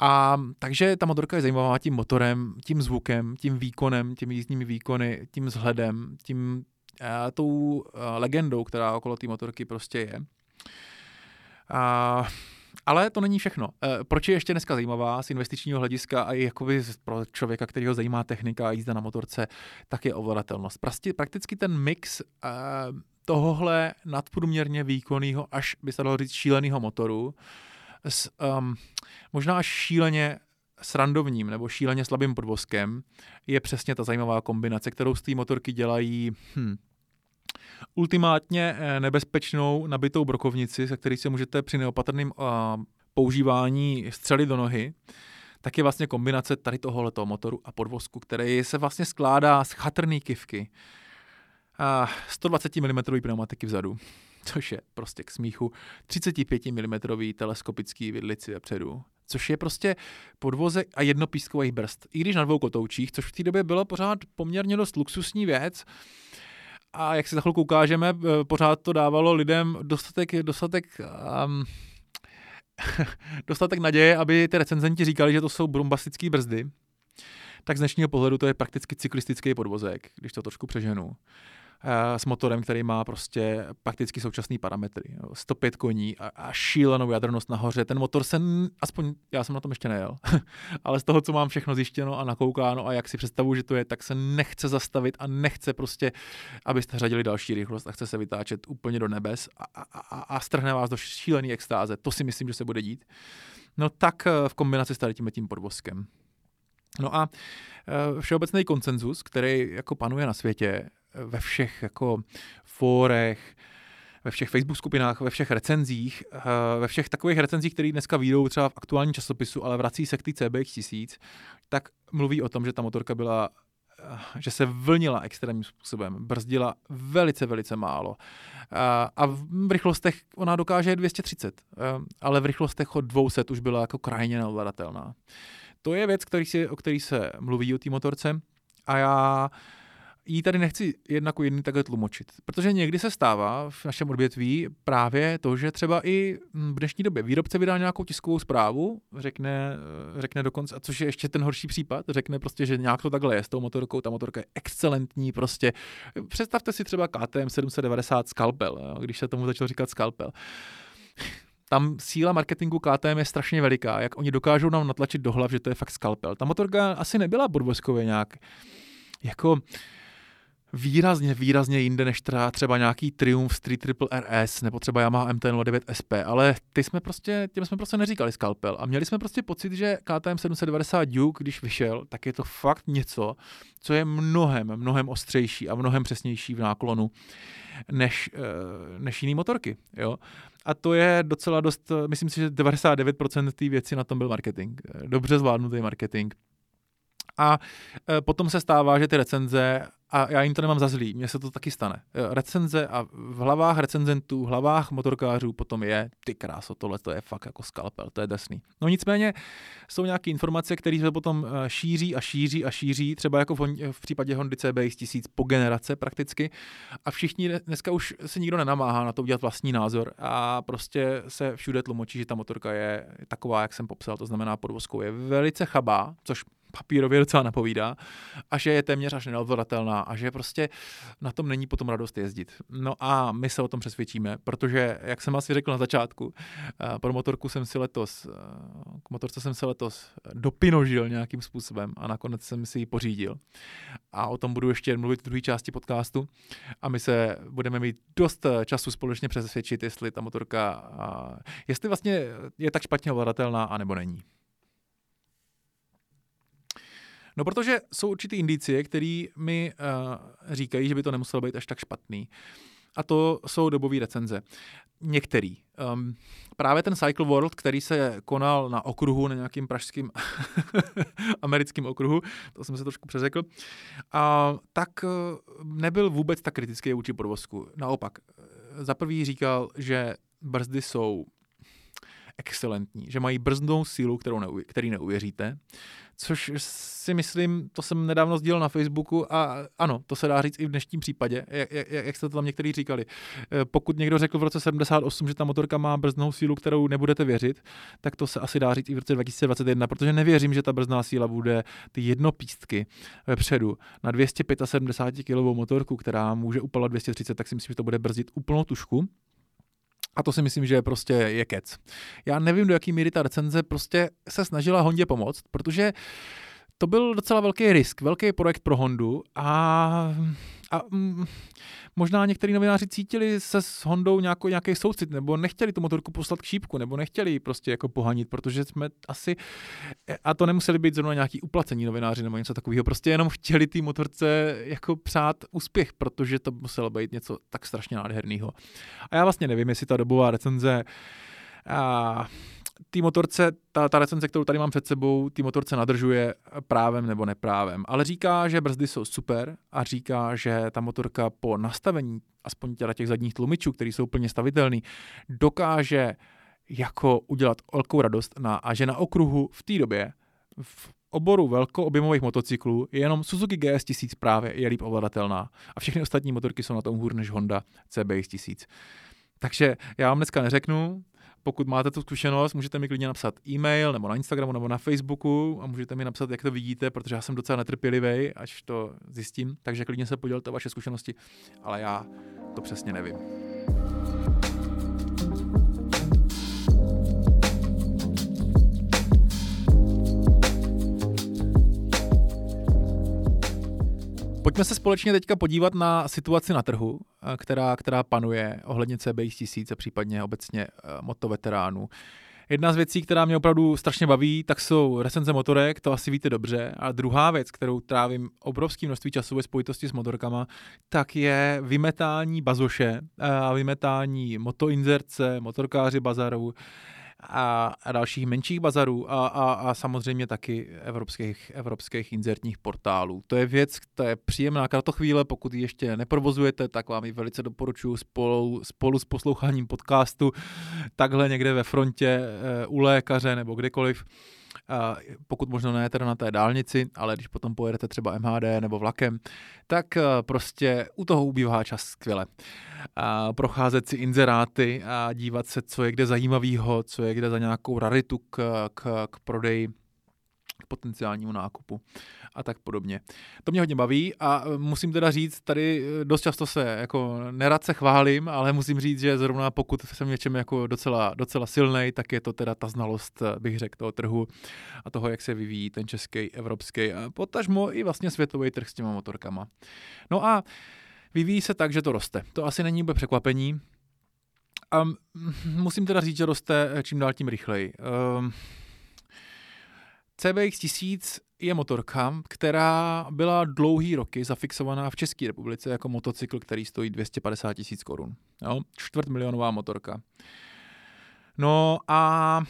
A takže ta motorka je zajímavá tím motorem, tím zvukem, tím výkonem, těmi jízdními výkony, tím vzhledem, tím uh, tou uh, legendou, která okolo té motorky prostě je. Uh, ale to není všechno. E, proč je ještě dneska zajímavá z investičního hlediska a i jakoby pro člověka, který ho zajímá technika a jízda na motorce, tak je ovladatelnost. Prakticky ten mix e, tohohle nadprůměrně výkonného, až by se dalo říct šíleného motoru, s um, možná až šíleně srandovním nebo šíleně slabým podvozkem je přesně ta zajímavá kombinace, kterou z té motorky dělají hm, ultimátně eh, nebezpečnou nabitou brokovnici, se který se můžete při neopatrném uh, používání střelit do nohy, tak je vlastně kombinace tady tohoto motoru a podvozku, který se vlastně skládá z chatrný kivky. A 120 mm pneumatiky vzadu, což je prostě k smíchu, 35 mm teleskopický vidlici vepředu, což je prostě podvozek a jednopískový brzd. I když na dvou kotoučích, což v té době bylo pořád poměrně dost luxusní věc, a jak si za chvilku ukážeme, eh, pořád to dávalo lidem dostatek, dostatek um, dostatek naděje, aby ty recenzenti říkali, že to jsou bombastické brzdy, tak z dnešního pohledu to je prakticky cyklistický podvozek, když to trošku přeženu. Eh, s motorem, který má prostě prakticky současné parametry. 105 koní a, a šílenou jadrnost nahoře. Ten motor se, aspoň já jsem na tom ještě nejel, ale z toho, co mám všechno zjištěno a nakoukáno a jak si představuji, že to je, tak se nechce zastavit a nechce prostě, abyste řadili další rychlost a chce se vytáčet úplně do nebes a, a, a, a strhne vás do šílený extáze. To si myslím, že se bude dít. No tak eh, v kombinaci s tady tím, tím podvozkem. No a eh, všeobecný konsenzus, který jako panuje na světě, ve všech jako fórech, ve všech Facebook skupinách, ve všech recenzích, eh, ve všech takových recenzích, které dneska výjdou třeba v aktuálním časopisu, ale vrací se k té CBX 1000, tak mluví o tom, že ta motorka byla že se vlnila extrémním způsobem, brzdila velice, velice málo. A, a v rychlostech ona dokáže 230, ale v rychlostech od 200 už byla jako krajně neovladatelná. To je věc, který si, o který se mluví o té motorce a já jí tady nechci jednak u jedný takhle tlumočit, protože někdy se stává v našem odvětví právě to, že třeba i v dnešní době výrobce vydá nějakou tiskovou zprávu, řekne, řekne dokonce, a což je ještě ten horší případ, řekne prostě, že nějak to takhle je s tou motorkou, ta motorka je excelentní, prostě představte si třeba KTM 790 Scalpel, jo, když se tomu začalo říkat Scalpel tam síla marketingu KTM je strašně veliká, jak oni dokážou nám natlačit do hlav, že to je fakt skalpel. Ta motorka asi nebyla podvozkově nějak jako výrazně, výrazně jinde než třeba, nějaký Triumph Street Triple RS nebo třeba Yamaha MT-09 SP, ale ty jsme prostě, těm jsme prostě neříkali skalpel a měli jsme prostě pocit, že KTM 790 Duke, když vyšel, tak je to fakt něco, co je mnohem, mnohem ostřejší a mnohem přesnější v náklonu než, eh, než jiný motorky. Jo? A to je docela dost, myslím si, že 99% té věci na tom byl marketing. Dobře zvládnutý marketing. A eh, potom se stává, že ty recenze a já jim to nemám za zlý, mně se to taky stane. Eh, recenze a v hlavách recenzentů, v hlavách motorkářů potom je, ty kráso, tohle to je fakt jako skalpel, to je desný. No nicméně jsou nějaké informace, které se potom eh, šíří a šíří a šíří, třeba jako v, v případě Hondy CBX 1000 po generace prakticky a všichni dneska už se nikdo nenamáhá na to udělat vlastní názor a prostě se všude tlumočí, že ta motorka je taková, jak jsem popsal, to znamená podvozkou je velice chabá, což papírově docela napovídá a že je téměř až neodvolatelná a že prostě na tom není potom radost jezdit. No a my se o tom přesvědčíme, protože, jak jsem asi řekl na začátku, eh, pro motorku jsem si letos, eh, k motorce jsem se letos dopinožil nějakým způsobem a nakonec jsem si ji pořídil. A o tom budu ještě mluvit v druhé části podcastu a my se budeme mít dost eh, času společně přesvědčit, jestli ta motorka, jestli vlastně je tak špatně ovladatelná, anebo není. No protože jsou určitý indicie, které mi uh, říkají, že by to nemuselo být až tak špatný. A to jsou dobové recenze. Některý. Um, právě ten Cycle World, který se konal na okruhu, na nějakým pražským americkým okruhu, to jsem se trošku přeřekl, a, tak uh, nebyl vůbec tak kritický vůči podvozku. Naopak, za prvý říkal, že brzdy jsou excelentní, že mají brzdnou sílu, kterou neuvěříte, který neuvěříte, což si myslím, to jsem nedávno sdílel na Facebooku a ano, to se dá říct i v dnešním případě, jak, jak, jak jste to tam někteří říkali. Eh, pokud někdo řekl v roce 78, že ta motorka má brzdnou sílu, kterou nebudete věřit, tak to se asi dá říct i v roce 2021, protože nevěřím, že ta brzdná síla bude ty jednopístky vepředu na 275 kg motorku, která může upalovat 230, tak si myslím, že to bude brzdit úplnou tušku. A to si myslím, že prostě je kec. Já nevím, do jaký míry ta recenze prostě se snažila Hondě pomoct, protože to byl docela velký risk, velký projekt pro Hondu a, a mm, možná někteří novináři cítili se s Hondou nějakou, nějaký soucit, nebo nechtěli tu motorku poslat k šípku, nebo nechtěli prostě jako pohanit, protože jsme asi, a to nemuseli být zrovna nějaký uplacení novináři nebo něco takového, prostě jenom chtěli té motorce jako přát úspěch, protože to muselo být něco tak strašně nádherného. A já vlastně nevím, jestli ta dobová recenze a té motorce, ta, ta recenze, kterou tady mám před sebou, té motorce nadržuje právem nebo neprávem. Ale říká, že brzdy jsou super a říká, že ta motorka po nastavení, aspoň těla těch zadních tlumičů, které jsou plně stavitelný, dokáže jako udělat velkou radost na, a že na okruhu v té době v oboru velkoobjemových motocyklů jenom Suzuki GS 1000 právě je líp ovladatelná a všechny ostatní motorky jsou na tom hůř než Honda CBX 1000. Takže já vám dneska neřeknu, pokud máte tu zkušenost, můžete mi klidně napsat e-mail nebo na Instagramu nebo na Facebooku a můžete mi napsat, jak to vidíte, protože já jsem docela netrpělivý, až to zjistím, takže klidně se podělte o vaše zkušenosti, ale já to přesně nevím. Pojďme se společně teďka podívat na situaci na trhu, eh, která, která panuje ohledně CBX 1000 a případně obecně eh, motoveteránů. Jedna z věcí, která mě opravdu strašně baví, tak jsou recenze motorek, to asi víte dobře. A druhá věc, kterou trávím obrovský množství času ve spojitosti s motorkama, tak je vymetání bazoše a vymetání motoinzerce, motorkáři bazaru a, a dalších menších bazarů a, a, a samozřejmě taky evropských, evropských inzertních portálů. To je věc, to je příjemná kratochvíle, pokud ji ještě neprovozujete, tak vám ji velice doporučuji spolu, spolu s posloucháním podcastu takhle někde ve frontě e, u lékaře nebo kdekoliv pokud možno ne teda na té dálnici, ale když potom pojedete třeba MHD nebo vlakem, tak eh, prostě u toho ubývá čas skvěle. Procházet si inzeráty a dívat se, co je kde zajímavého, co je kde za nějakou raritu k, k, k prodeji potenciálnímu nákupu a tak podobně. To mě hodně baví a e, musím teda říct, tady e, dost často se jako nerad se chválím, ale musím říct, že zrovna pokud jsem něčem jako docela, docela silný, tak je to teda ta znalost, e, bych řekl, toho trhu a toho, jak se vyvíjí ten český, evropský a potažmo i vlastně světový trh s těma motorkama. No a vyvíjí se tak, že to roste. To asi není úplně překvapení. A musím teda říct, že roste čím dál tím rychleji. Um, CBX 1000 je motorka, která byla dlouhý roky zafixovaná v České republice jako motocykl, který stojí 250 tisíc korun. Čtvrt milionová motorka. No a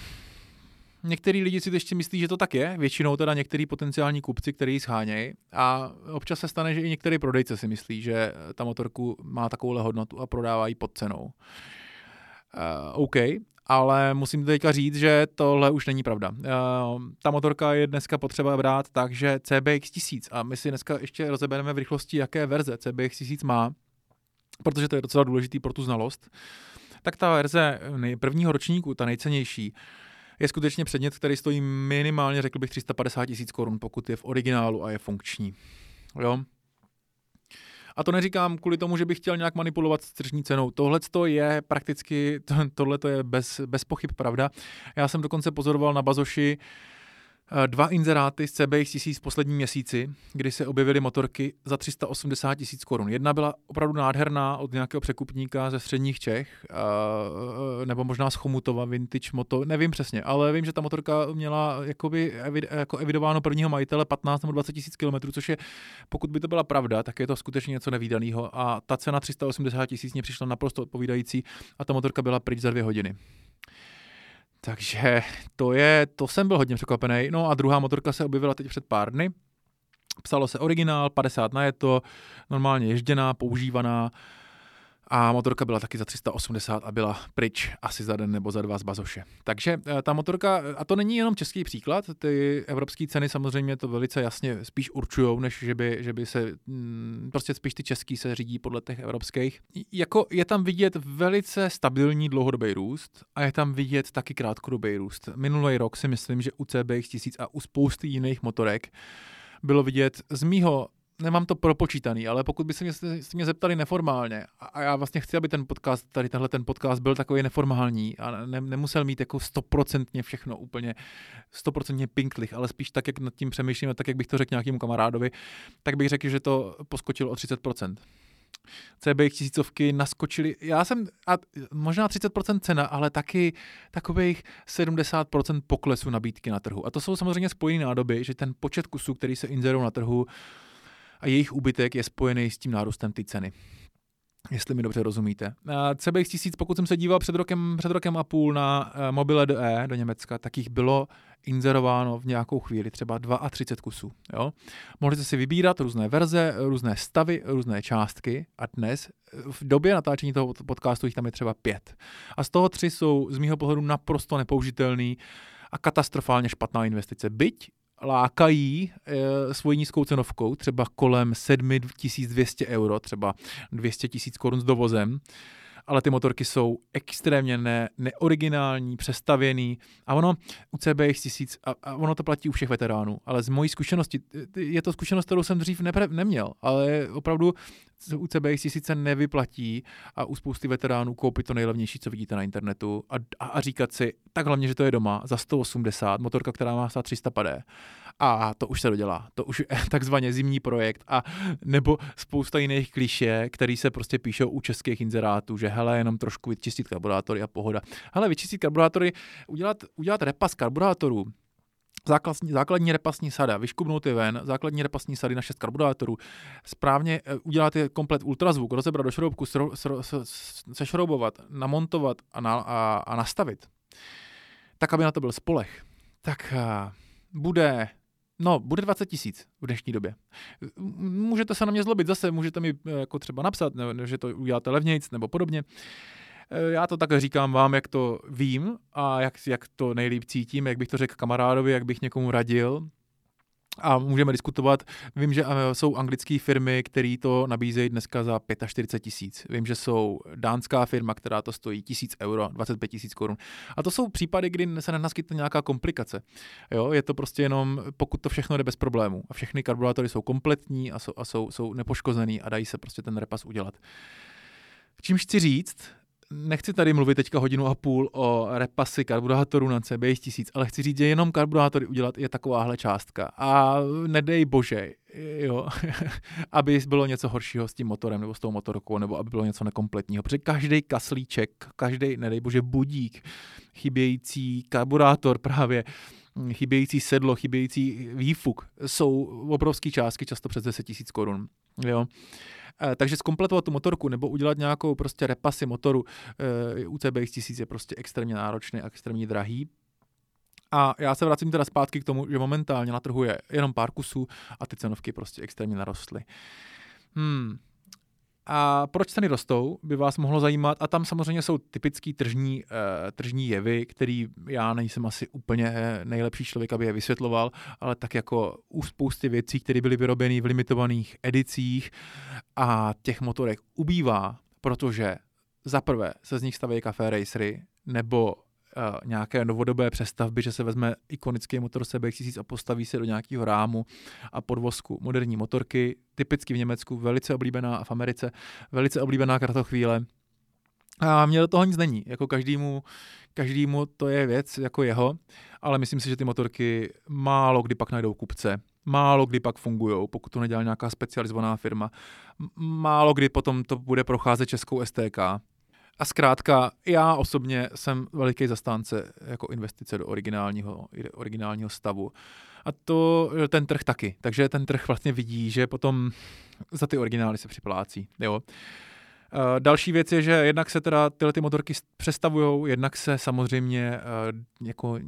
některý lidi si ještě myslí, že to tak je, většinou teda některý potenciální kupci, který ji schánějí a občas se stane, že i některý prodejce si myslí, že ta motorku má takovouhle hodnotu a prodávají pod cenou. Uh, OK, ale musím teďka říct, že tohle už není pravda. Uh, ta motorka je dneska potřeba brát tak, že CBX 1000 a my si dneska ještě rozebereme v rychlosti, jaké verze CBX 1000 má, protože to je docela důležitý pro tu znalost. Tak ta verze prvního ročníku, ta nejcennější, je skutečně předmět, který stojí minimálně, řekl bych, 350 tisíc korun, pokud je v originálu a je funkční. Jo? A to neříkám kvůli tomu, že bych chtěl nějak manipulovat s tržní cenou. Tohle je prakticky, tohle je bez, bez pochyb pravda. Já jsem dokonce pozoroval na Bazoši Eh, dva inzeráty z CBX tisíc v posledním měsíci, kdy se objevily motorky za 380 tisíc korun. Jedna byla opravdu nádherná od nějakého překupníka ze středních Čech, eh, eh, nebo možná z Chomutova, vintage moto, nevím přesně, ale vím, že ta motorka měla jakoby jako evidováno prvního majitele 15 nebo 20 tisíc kilometrů, což je, pokud by to byla pravda, tak je to skutečně něco nevýdaného a ta cena 380 tisíc mě přišla naprosto odpovídající a ta motorka byla pryč za dvě hodiny. Takže to je, to jsem byl hodně překvapený. No a druhá motorka se objevila teď před pár dny. Psalo se originál, 50 na je to, normálně ježděná, používaná, a motorka byla taky za 380 a byla pryč asi za den nebo za dva z Bazoše. Takže eh, ta motorka, a to není jenom český příklad, ty evropské ceny samozřejmě to velice jasně spíš určují, než že by, že by se, mm, prostě spíš ty český se řídí podle těch evropských. Jako je tam vidět velice stabilní dlouhodobý růst a je tam vidět taky krátkodobý růst. Minulý rok si myslím, že u CBX 1000 a u spousty jiných motorek bylo vidět z mýho nemám to propočítaný, ale pokud by se mě, se mě zeptali neformálně, a já vlastně chci, aby ten podcast, tady tenhle ten podcast byl takový neformální a ne, nemusel mít jako stoprocentně všechno úplně, stoprocentně pinklich, ale spíš tak, jak nad tím přemýšlím a tak, jak bych to řekl nějakému kamarádovi, tak bych řekl, že to poskočilo o 30%. CBX tisícovky naskočily, já jsem, a možná 30% cena, ale taky takových 70% poklesu nabídky na trhu. A to jsou samozřejmě spojené nádoby, že ten počet kusů, který se inzerují na trhu, a jejich úbytek je spojený s tím nárůstem ty ceny jestli mi dobře rozumíte. CBX 1000, pokud jsem se díval před rokem, před rokem a půl na eh, mobile DE do Německa, tak jich bylo inzerováno v nějakou chvíli, třeba 32 kusů. Jo? Mohli jste si vybírat různé verze, různé stavy, různé částky a dnes v době natáčení toho podcastu jich tam je třeba pět. A z toho tři jsou z mýho pohledu naprosto nepoužitelný a katastrofálně špatná investice. Byť lákají e, svojí nízkou cenovkou, třeba kolem 7200 euro, třeba 200 tisíc korun s dovozem, ale ty motorky jsou extrémně ne, neoriginální, přestavěný. A ono u CBX 1000, a, a ono to platí u všech veteránů, ale z mojí zkušenosti, je to zkušenost, kterou jsem dřív nepre, neměl, ale opravdu u CBX 1000 se nevyplatí a u spousty veteránů koupit to nejlevnější, co vidíte na internetu a, a, a říkat si, tak hlavně, že to je doma za 180, motorka, která má stát 300 padé a to už se dodělá. To už je takzvaně zimní projekt a nebo spousta jiných kliše, který se prostě píšou u českých inzerátů, že hele, jenom trošku vyčistit karburátory a pohoda. Hele, vyčistit karburátory, udělat, udělat repas karburátorů, základní, základní repasní sada, vyškubnout je ven, základní repasní sady na 6 karburátorů, správně eh, udělat je komplet ultrazvuk, rozebrat do šroubku, sešroubovat, namontovat a, na, a, a nastavit tak aby na to byl spolech, tak uh, bude No, bude 20 tisíc v dnešní době. Můžete se na mě zlobit zase, můžete mi jako třeba napsat, že to uděláte levnějc nebo podobně. Já to tak říkám vám, jak to vím a jak, jak to nejlíp cítím, jak bych to řekl kamarádovi, jak bych někomu radil a můžeme diskutovat. Vím, že eh, jsou anglické firmy, které to nabízejí dneska za 45 tisíc. Vím, že jsou dánská firma, která to stojí 1000 euro, 25 tisíc korun. A to jsou případy, kdy se nenaskytne nějaká komplikace. Jo, je to prostě jenom, pokud to všechno jde bez problémů. A všechny karburátory jsou kompletní a jsou, a jsou, jsou nepoškozený a dají se prostě ten repas udělat. Čímž chci říct, nechci tady mluvit teďka hodinu a půl o repasy karburátorů na CBX 1000, ale chci říct, že jenom karburátory udělat je takováhle částka. A nedej bože, jo, aby bylo něco horšího s tím motorem nebo s tou motorkou, nebo aby bylo něco nekompletního. Protože každý kaslíček, každý, nedej bože, budík, chybějící karburátor právě, chybějící sedlo, chybějící výfuk jsou obrovské částky, často přes 10 000 korun. Jo. Eh, takže zkompletovat tu motorku nebo udělat nějakou prostě repasy motoru eh, u CBX 1000 je prostě extrémně náročný a extrémně drahý. A já se vracím teda zpátky k tomu, že momentálně na trhu je jenom pár kusů a ty cenovky prostě extrémně narostly. Hmm, a proč ceny rostou, by vás mohlo zajímat. A tam samozřejmě jsou typický tržní, uh, tržní jevy, který já nejsem asi úplně nejlepší člověk, aby je vysvětloval, ale tak jako u spousty věcí, které byly vyrobeny v limitovaných edicích a těch motorek ubývá, protože za prvé se z nich staví café racery, nebo uh, nějaké novodobé přestavby, že se vezme ikonický motor CBX1000 a postaví se do nějakého rámu a podvozku moderní motorky, typicky v Německu, velice oblíbená a v Americe velice oblíbená kratochvíle. A mě do toho nic není, jako každému, každému to je věc jako jeho, ale myslím si, že ty motorky málo kdy pak najdou kupce, málo kdy pak fungují, pokud to nedělá nějaká specializovaná firma. Málo kdy potom to bude procházet českou STK. A zkrátka, já osobně jsem veliký zastánce jako investice do originálního, originálního stavu. A to ten trh taky. Takže ten trh vlastně vidí, že potom za ty originály se připlácí. Jo. Eh, další věc je, že jednak se teda tyhle ty motorky přestavují, jednak se samozřejmě uh, jako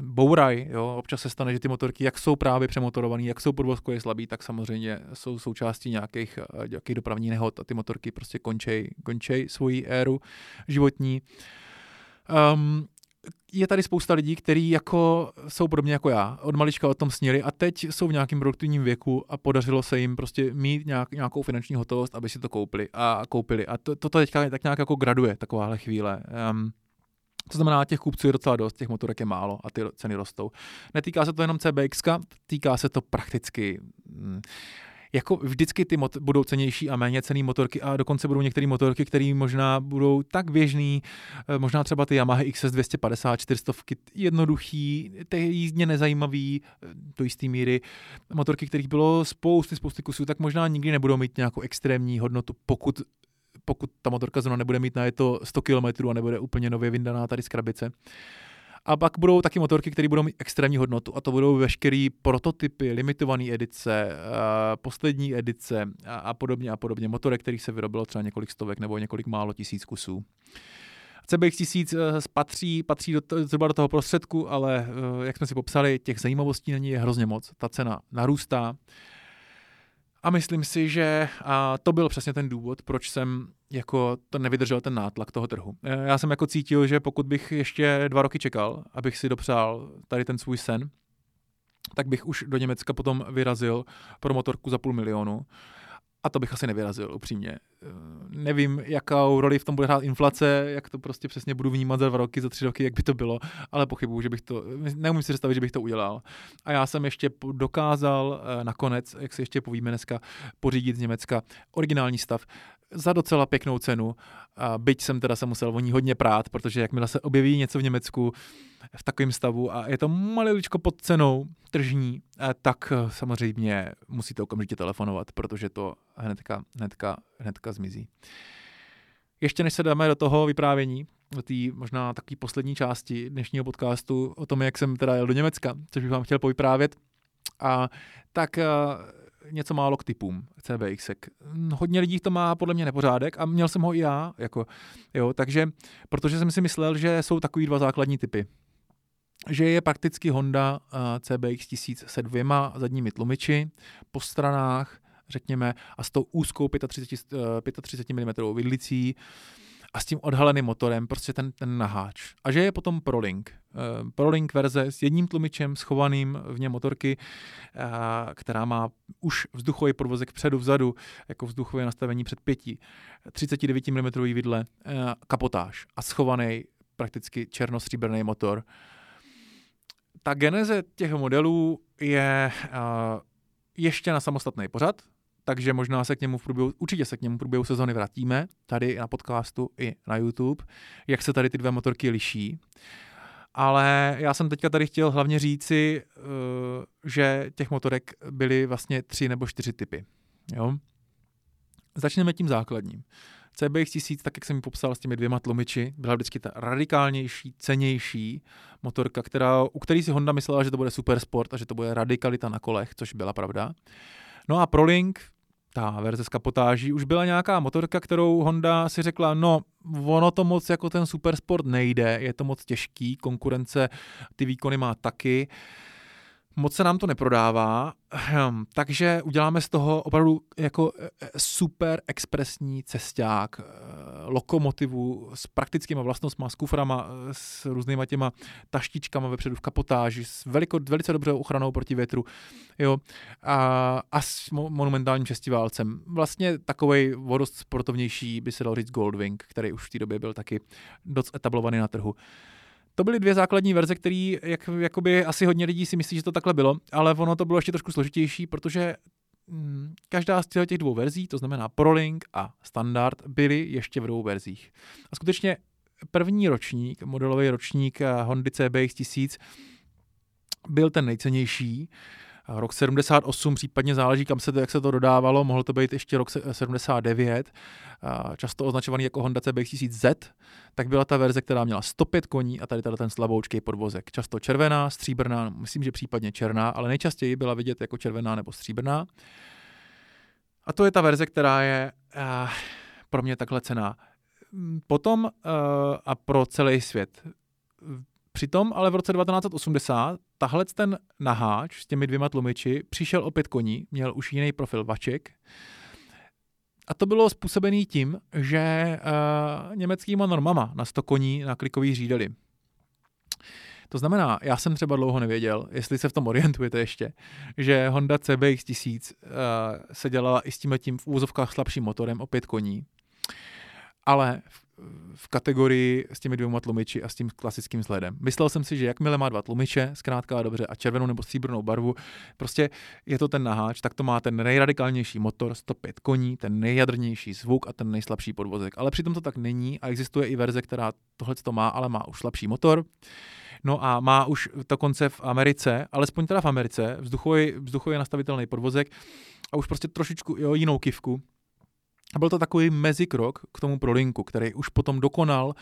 bouraj, jo, občas se stane, že ty motorky, jak jsou právě přemotorované, jak jsou podvozkově slabý, tak samozřejmě jsou součástí nějakých, uh, nějakých dopravních nehod a ty motorky prostě končej, končej svoji éru životní. Um, je tady spousta lidí, kteří jako jsou podobně jako já, od malička o tom sněli a teď jsou v nějakém produktivním věku a podařilo se jim prostě mít nějak, nějakou finanční hotovost, aby si to koupili a koupili. A to, to teďka tak nějak jako graduje, takováhle chvíle. Um, to znamená, těch kupců je docela dost, těch motorek je málo a ty ceny rostou. Netýká se to jenom CBX, týká se to prakticky mm, jako vždycky ty mot- budou cenější a méně cený motorky a dokonce budou některé motorky, které možná budou tak běžný, eh, možná třeba ty Yamaha XS 250 400 jednoduchý, ty jízdně nezajímavý, eh, do jisté míry, motorky, kterých bylo spousty, spousty kusů, tak možná nikdy nebudou mít nějakou extrémní hodnotu, pokud pokud ta motorka zrovna nebude mít na je to 100 km a nebude úplně nově vyndaná tady z krabice. A pak budou taky motorky, které budou mít extrémní hodnotu a to budou veškeré prototypy, limitované edice, uh, poslední edice a, a podobně a podobně. Motorek, který se vyrobilo třeba několik stovek nebo několik málo tisíc kusů. CBX 1000 patří, patří do, zhruba do toho prostředku, ale uh, jak jsme si popsali, těch zajímavostí na ní je hrozně moc. Ta cena narůstá. A myslím si, že a to byl přesně ten důvod, proč jsem jako to nevydržel ten nátlak toho trhu. E, já jsem jako cítil, že pokud bych ještě dva roky čekal, abych si dopřál tady ten svůj sen, tak bych už do Německa potom vyrazil pro motorku za půl milionu a to bych asi nevyrazil, upřímně. Eh, nevím, jakou roli v tom bude hrát inflace, jak to prostě přesně budu vnímat za dva roky, za tři roky, jak by to bylo, ale pochybuju, že bych to, neumím si představit, že bych to udělal. A já jsem ještě dokázal eh, nakonec, jak se ještě povíme dneska, pořídit z Německa originální stav za docela pěknou cenu, a byť jsem teda se musel o ní hodně prát, protože jakmile se objeví něco v Německu, v takovém stavu a je to maliličko pod cenou tržní, eh, tak eh, samozřejmě musíte okamžitě telefonovat, protože to hnedka, hnedka, hnedka zmizí. Ještě než se dáme do toho vyprávění, do té možná takové poslední části dnešního podcastu o tom, jak jsem teda jel do Německa, což bych vám chtěl povyprávět, a tak eh, něco málo k typům CBX. Hodně lidí to má podle mě nepořádek a měl jsem ho i já, jako, jo, takže, protože jsem si myslel, že jsou takový dva základní typy. že je prakticky Honda CBX 1000 se dvěma zadními tlumiči po stranách, řekněme, a s tou úzkou 35, 35 mm vidlicí a s tím odhaleným motorem, prostě ten, ten naháč. A že je potom ProLink. Uh, ProLink verze s jedním tlumičem schovaným v něm motorky, uh, která má už vzduchový podvozek předu, vzadu, jako vzduchové nastavení před pěti, 39 mm vidle, uh, kapotáž a schovaný prakticky černostříbrný motor. Ta geneze těch modelů je ještě na samostatný pořad, takže možná se k němu v průběhu, určitě se k němu v průběhu sezóny vrátíme, tady na podcastu i na YouTube, jak se tady ty dvě motorky liší. Ale já jsem teďka tady chtěl hlavně říci, eh, že těch motorek byly vlastně tři nebo čtyři typy. Jo? Začneme tím základním. CBX 1000, tak jak jsem ji popsal s těmi dvěma tlumiči, byla vždycky ta radikálnější, cenější motorka, která, u který si Honda myslela, že to bude super sport a že to bude radikalita na kolech, což byla pravda. No a ProLink, ta verze z kapotáží, už byla nějaká motorka, kterou Honda si řekla, no ono to moc jako ten supersport nejde, je to moc těžký, konkurence ty výkony má taky, moc se nám to neprodává, hm, takže uděláme z toho opravdu jako e, e, super expresní cesták, e, lokomotivu s praktickými vlastnostmi, s kuframa, s různýma těma taštičkama vepředu v kapotáži, s veliko, velice dobře ochranou proti větru jo, a, a s monumentálním šestiválcem. Vlastně takový vodost sportovnější by se dal říct Goldwing, který už v té době byl taky dost etablovaný na trhu. To byly dvě základní verze, které jak, jakoby asi hodně lidí si myslí, že to takhle bylo, ale ono to bylo ještě trošku složitější, protože mm, každá z těch dvou verzí, to znamená ProLink a Standard, byly ještě v dvou verzích. A skutečně první ročník, modelový ročník Hondy CBX 1000, byl ten nejcennější rok 78, případně záleží, kam se to, jak se to dodávalo, mohlo to být ještě rok 79, často označovaný jako Honda CBX 1000Z, tak byla ta verze, která měla 105 koní a tady tady ten slaboučký podvozek. Často červená, stříbrná, myslím, že případně černá, ale nejčastěji byla vidět jako červená nebo stříbrná. A to je ta verze, která je uh, pro mě takhle cená. Potom uh, a pro celý svět Přitom ale v roce 1980 tahle ten naháč s těmi dvěma tlumiči přišel o pět koní, měl už jiný profil vaček. A to bylo způsobené tím, že uh, německýma normama na 100 koní na klikový řídeli. To znamená, já jsem třeba dlouho nevěděl, jestli se v tom orientujete ještě, že Honda CBX 1000 uh, se dělala i s tím tím v úzovkách slabším motorem o pět koní. Ale v kategorii s těmi dvěma tlumiči a s tím klasickým sledem. Myslel jsem si, že jakmile má dva tlumiče, zkrátka a dobře, a červenou nebo stříbrnou barvu, prostě je to ten naháč, tak to má ten nejradikálnější motor, 105 koní, ten nejjadrnější zvuk a ten nejslabší podvozek. Ale přitom to tak není a existuje i verze, která tohle to má, ale má už slabší motor. No a má už to konce v Americe, alespoň teda v Americe, vzduchový, vzduchový nastavitelný podvozek a už prostě trošičku jo, jinou kivku, a byl to takový mezikrok k tomu ProLinku, který už potom dokonal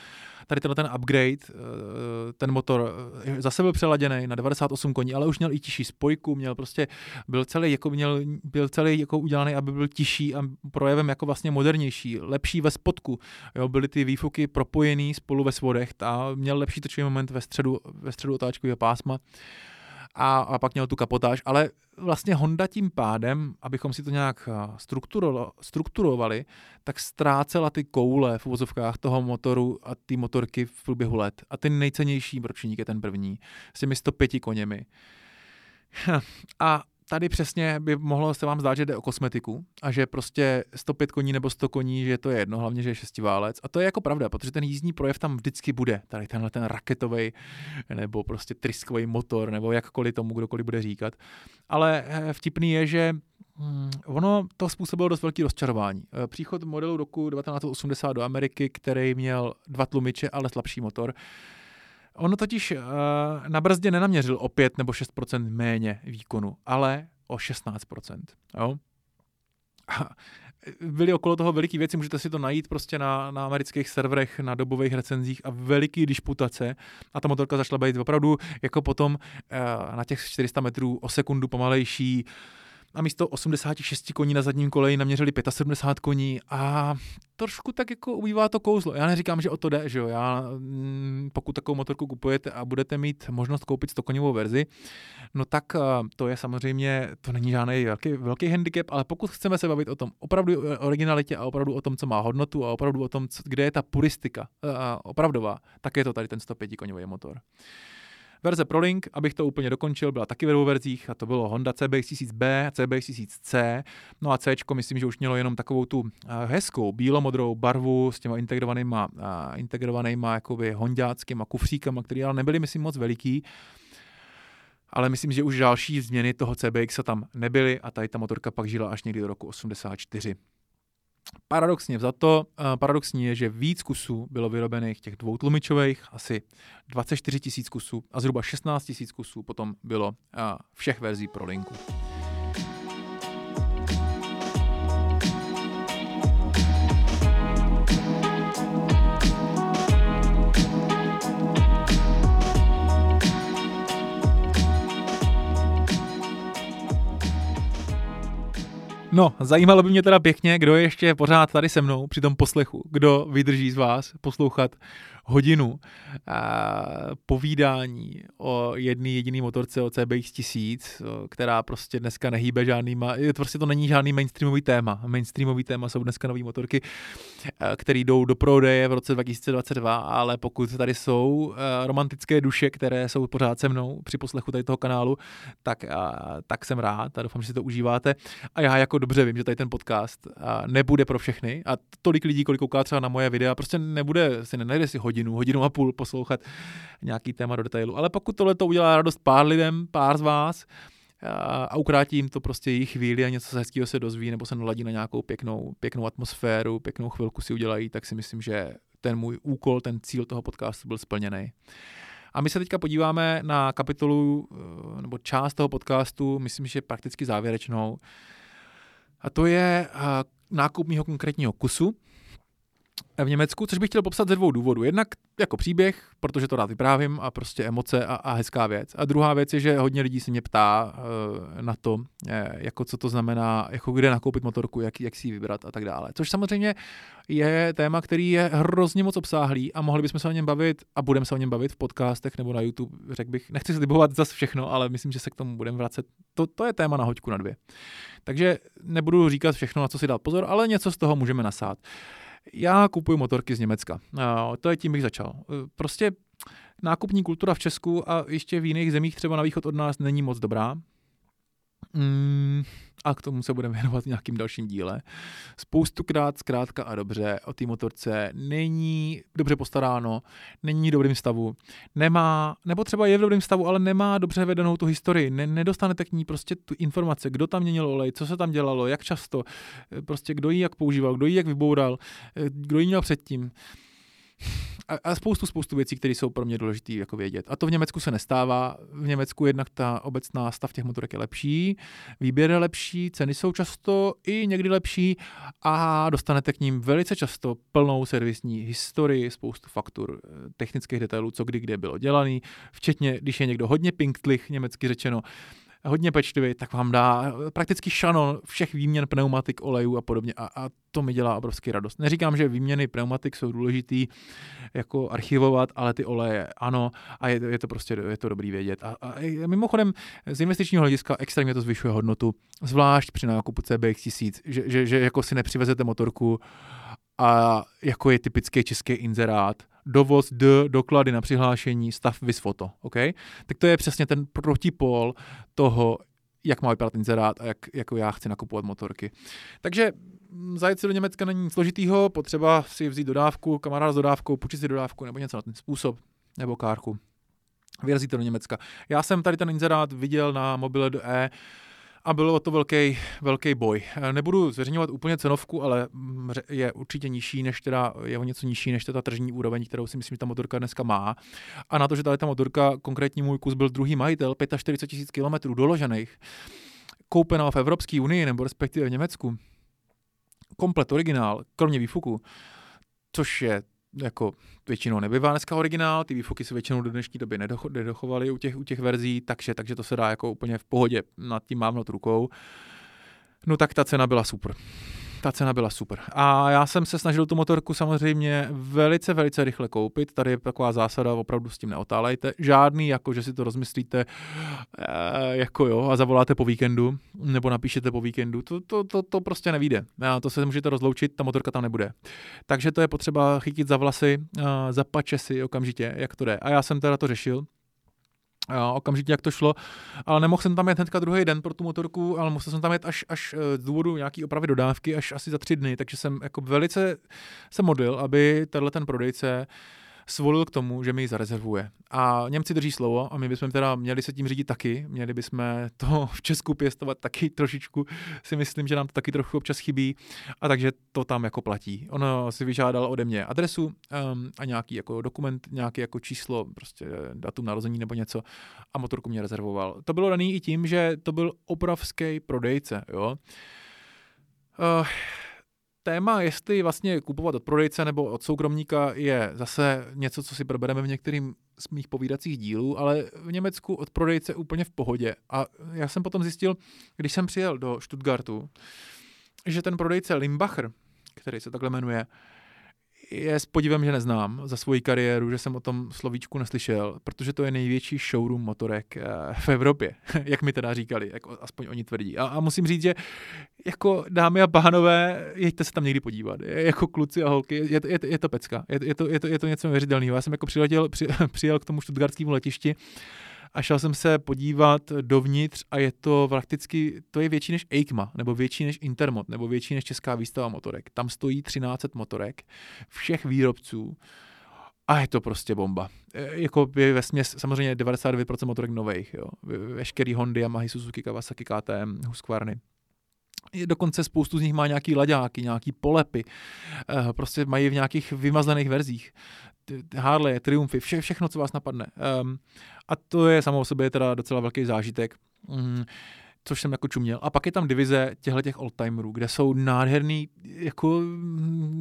tady tenhle ten upgrade, eh, ten motor eh, zase byl přeladěný na 98 koní, ale už měl i tiší spojku, měl prostě, byl celý, jako měl, byl celý jako udělaný, aby byl tiší a projevem jako vlastně modernější, lepší ve spodku. Jo, byly ty výfuky propojený spolu ve svodech a měl lepší točivý moment ve středu, ve středu otáčkového pásma a, a pak měl tu kapotáž, ale vlastně Honda tím pádem, abychom si to nějak strukturo, strukturovali, tak ztrácela ty koule v uvozovkách toho motoru a ty motorky v průběhu let. A ten nejcennější ročník je ten první, s těmi 105 koněmi. A tady přesně by mohlo se vám zdát, že jde o kosmetiku a že prostě 105 koní nebo 100 koní, že to je jedno, hlavně, že je šestiválec. A to je jako pravda, protože ten jízdní projev tam vždycky bude. Tady tenhle ten raketový nebo prostě tryskový motor, nebo jakkoliv tomu kdokoliv bude říkat. Ale eh, vtipný je, že Hmm, ono to způsobilo dost velký rozčarování. Eh, příchod modelu roku 1980 do Ameriky, který měl dva tlumiče, ale slabší motor, Ono totiž uh, na brzdě nenaměřil o 5 nebo 6% méně výkonu, ale o 16 jo? A byly okolo toho veliký věci, můžete si to najít prostě na, na amerických serverech, na dobových recenzích a veliký disputace a ta motorka začala být opravdu jako potom uh, na těch 400 metrů o sekundu pomalejší, a místo 86 koní na zadním koleji naměřili 75 koní a trošku tak jako ubývá to kouzlo. Já neříkám, že o to jde, že jo. Já, mm, pokud takovou motorku kupujete a budete mít možnost koupit 100 koněvou verzi, no tak to je samozřejmě, to není žádný velký, velký handicap, ale pokud chceme se bavit o tom opravdu o originalitě a opravdu o tom, co má hodnotu a opravdu o tom, kde je ta puristika opravdová, tak je to tady ten 105 koněvý motor. Verze ProLink, abych to úplně dokončil, byla taky ve dvou verzích a to bylo Honda CBX1000B, CBX1000C. No a C, myslím, že už mělo jenom takovou tu eh, hezkou bílomodrou barvu s těma integrovanýma, eh, integrovanýma jakoby hondáckýma kufříkama, které ale nebyly, myslím, moc veliký ale myslím, že už další změny toho CBX tam nebyly a tady ta motorka pak žila až někdy do roku 84. Paradoxně to, eh, paradoxní je, že víc kusů bylo vyrobených těch dvou tlumičových, asi 24 tisíc kusů a zhruba 16 tisíc kusů potom bylo eh, všech verzí pro linku. No, zajímalo by mě teda pěkně, kdo je ještě pořád tady se mnou při tom poslechu, kdo vydrží z vás poslouchat hodinu a povídání o jedné jediné motorce o CBX 1000, která prostě dneska nehýbe žádnýma, prostě to není žádný mainstreamový téma. Mainstreamový téma jsou dneska nové motorky, které jdou do prodeje v roce 2022, ale pokud tady jsou romantické duše, které jsou pořád se mnou při poslechu tady toho kanálu, tak, tak jsem rád a doufám, že si to užíváte. A já jako dobře vím, že tady ten podcast nebude pro všechny a tolik lidí, kolik kouká třeba na moje videa, prostě nebude, si nenajde si hodně hodinu, hodinu a půl poslouchat nějaký téma do detailu. Ale pokud tohle to udělá radost pár lidem, pár z vás, a ukrátí jim to prostě jejich chvíli a něco hezkého se dozví, nebo se naladí na nějakou pěknou, pěknou atmosféru, pěknou chvilku si udělají, tak si myslím, že ten můj úkol, ten cíl toho podcastu byl splněný. A my se teďka podíváme na kapitolu eh, nebo část toho podcastu, myslím, že prakticky závěrečnou. A to je eh, nákup mého konkrétního kusu, v Německu, což bych chtěl popsat ze dvou důvodů. Jednak jako příběh, protože to rád vyprávím a prostě emoce a, a hezká věc. A druhá věc je, že hodně lidí se mě ptá uh, na to, eh, jako co to znamená, jako kde nakoupit motorku, jak, jak si ji vybrat a tak dále. Což samozřejmě je téma, který je hrozně moc obsáhlý a mohli bychom se o něm bavit a budeme se o něm bavit v podcastech nebo na YouTube, řekl bych. Nechci slibovat zase všechno, ale myslím, že se k tomu budeme vracet. To, to je téma na hoďku na dvě. Takže nebudu říkat všechno, na co si dát pozor, ale něco z toho můžeme nasát. Já kupuju motorky z Německa. To je tím, bych začal. Prostě nákupní kultura v Česku a ještě v jiných zemích, třeba na východ od nás, není moc dobrá. Mm, a k tomu se budeme věnovat v nějakým dalším díle. Spoustukrát zkrátka a dobře o té motorce není dobře postaráno, není v dobrém stavu, nemá, nebo třeba je v dobrém stavu, ale nemá dobře vedenou tu historii, ne, nedostanete k ní prostě tu informace, kdo tam měnil olej, co se tam dělalo, jak často, prostě kdo ji jak používal, kdo ji jak vyboural, kdo ji měl předtím a, a spoustu, spoustu věcí, které jsou pro mě důležité jako vědět. A to v Německu se nestává. V Německu jednak ta obecná stav těch motorek je lepší, výběr je lepší, ceny jsou často i někdy lepší a dostanete k ním velice často plnou servisní historii, spoustu faktur, eh, technických detailů, co kdy kde bylo dělaný, včetně, když je někdo hodně pinktlich, německy řečeno, hodně pečlivý, tak vám dá prakticky šanon všech výměn pneumatik, olejů a podobně a, a to mi dělá obrovský radost. Neříkám, že výměny pneumatik jsou důležitý jako archivovat, ale ty oleje ano a je, je to prostě je to dobrý vědět. A, a mimochodem z investičního hlediska extrémně to zvyšuje hodnotu, zvlášť při nákupu CBX 1000, že, že, že jako si nepřivezete motorku a jako je typický český inzerát, dovoz D, doklady na přihlášení, stav vys foto, OK? Tak to je přesně ten protipol toho, jak má vypadat inzerát a jak jako já chci nakupovat motorky. Takže zajet si do Německa není nic složitýho, potřeba si vzít dodávku, kamarád s dodávkou, půjčit si dodávku nebo něco na ten způsob, nebo kárku. Vyrazíte do Německa. Já jsem tady ten inzerát viděl na mobile do E, a bylo to velký, velký boj. Nebudu zveřejňovat úplně cenovku, ale mm, je určitě nižší, než teda, je o něco nižší, než ta tržní úroveň, kterou si myslím, že ta motorka dneska má. A na to, že tady ta motorka, konkrétní můj kus byl druhý majitel, 45 tisíc kilometrů doložených, koupená v Evropské unii nebo respektive v Německu, komplet originál, kromě výfuku, což je jako většinou nebývá dneska originál, ty výfuky se většinou do dnešní doby nedochovaly u těch, u těch verzí, takže, takže to se dá jako úplně v pohodě nad tím mávnout rukou. No tak ta cena byla super ta cena byla super. A já jsem se snažil tu motorku samozřejmě velice, velice rychle koupit. Tady je taková zásada, opravdu s tím neotálejte. Žádný, jako že si to rozmyslíte, e, jako jo, a zavoláte po víkendu, nebo napíšete po víkendu. To, to, to, to prostě nevíde. A to se můžete rozloučit, ta motorka tam nebude. Takže to je potřeba chytit za vlasy, zapače si okamžitě, jak to jde. A já jsem teda to řešil okamžitě, jak to šlo, ale nemohl jsem tam jet hnedka druhý den pro tu motorku, ale musel jsem tam jet až, až eh, z důvodu nějaký opravy dodávky, až asi za tři dny, takže jsem jako velice se modlil, aby tenhle ten prodejce uh, svolil k tomu, že mi ji zarezervuje. A Němci drží slovo a my bychom teda měli se tím řídit taky, měli bychom to v Česku pěstovat taky trošičku, si myslím, že nám to taky trochu občas chybí a takže to tam jako platí. Ono si vyžádal ode mě adresu um, a nějaký jako dokument, nějaký jako číslo, prostě datum narození nebo něco a motorku mě rezervoval. To bylo daný i tím, že to byl opravský prodejce, jo. Uh, téma, jestli vlastně kupovat od prodejce nebo od soukromníka, je zase něco, co si probereme v některým z mých povídacích dílů, ale v Německu od prodejce úplně v pohodě. A já jsem potom zjistil, když jsem přijel do Stuttgartu, že ten prodejce Limbacher, který se takhle jmenuje, je s podívem, že neznám za svoji kariéru, že jsem o tom slovíčku neslyšel, protože to je největší showroom motorek eh, v Evropě, jak mi teda říkali, jako aspoň oni tvrdí. A, a musím říct, že jako dámy a pánové, jeďte se tam někdy podívat. Jako kluci a holky, je, je, je to pecka. Je, je, to, je, to, je to něco neuvěřitelného. Já jsem jako přiletěl, při, přijel k tomu štutgartskému letišti a šel jsem se podívat dovnitř a je to prakticky, to je větší než EICMA, nebo větší než Intermot, nebo větší než Česká výstava motorek. Tam stojí 13 motorek všech výrobců a je to prostě bomba. E, jako je ve směs, samozřejmě 99% motorek nových, jo. Veškerý Hondy, Yamaha, Suzuki, Kawasaki, KTM, Husqvarny. Dokonce spoustu z nich má nějaký laďáky, nějaký polepy, e, prostě mají v nějakých vymazlených verzích. Harley, Triumfy, vše, všechno, co vás napadne. Um, a to je samo o sobě teda docela velký zážitek. Um, což jsem jako čuměl. A pak je tam divize těchto těch oldtimerů, kde jsou nádherný, jako,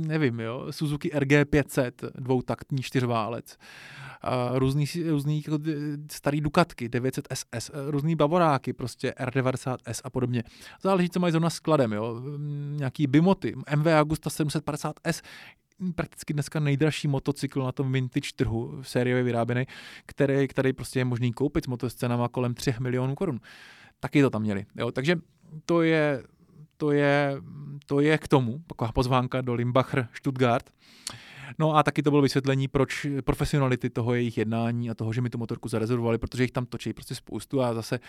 nevím, jo, Suzuki RG500, dvoutaktní čtyřválec, a různý, různý jako starý Dukatky, 900 SS, různý Bavoráky, prostě R90S a podobně. Záleží, co mají zrovna skladem, jo. Nějaký Bimoty, MV Agusta 750S, prakticky dneska nejdražší motocykl na tom vintage trhu, sériově vyráběný, který, který prostě je možný koupit s motoscenama kolem 3 milionů korun. Taky to tam měli. Jo? Takže to je, to je, to je k tomu, taková pozvánka do Limbacher Stuttgart. No a taky to bylo vysvětlení, proč profesionality toho jejich jednání a toho, že mi tu motorku zarezervovali, protože jich tam točí prostě spoustu a zase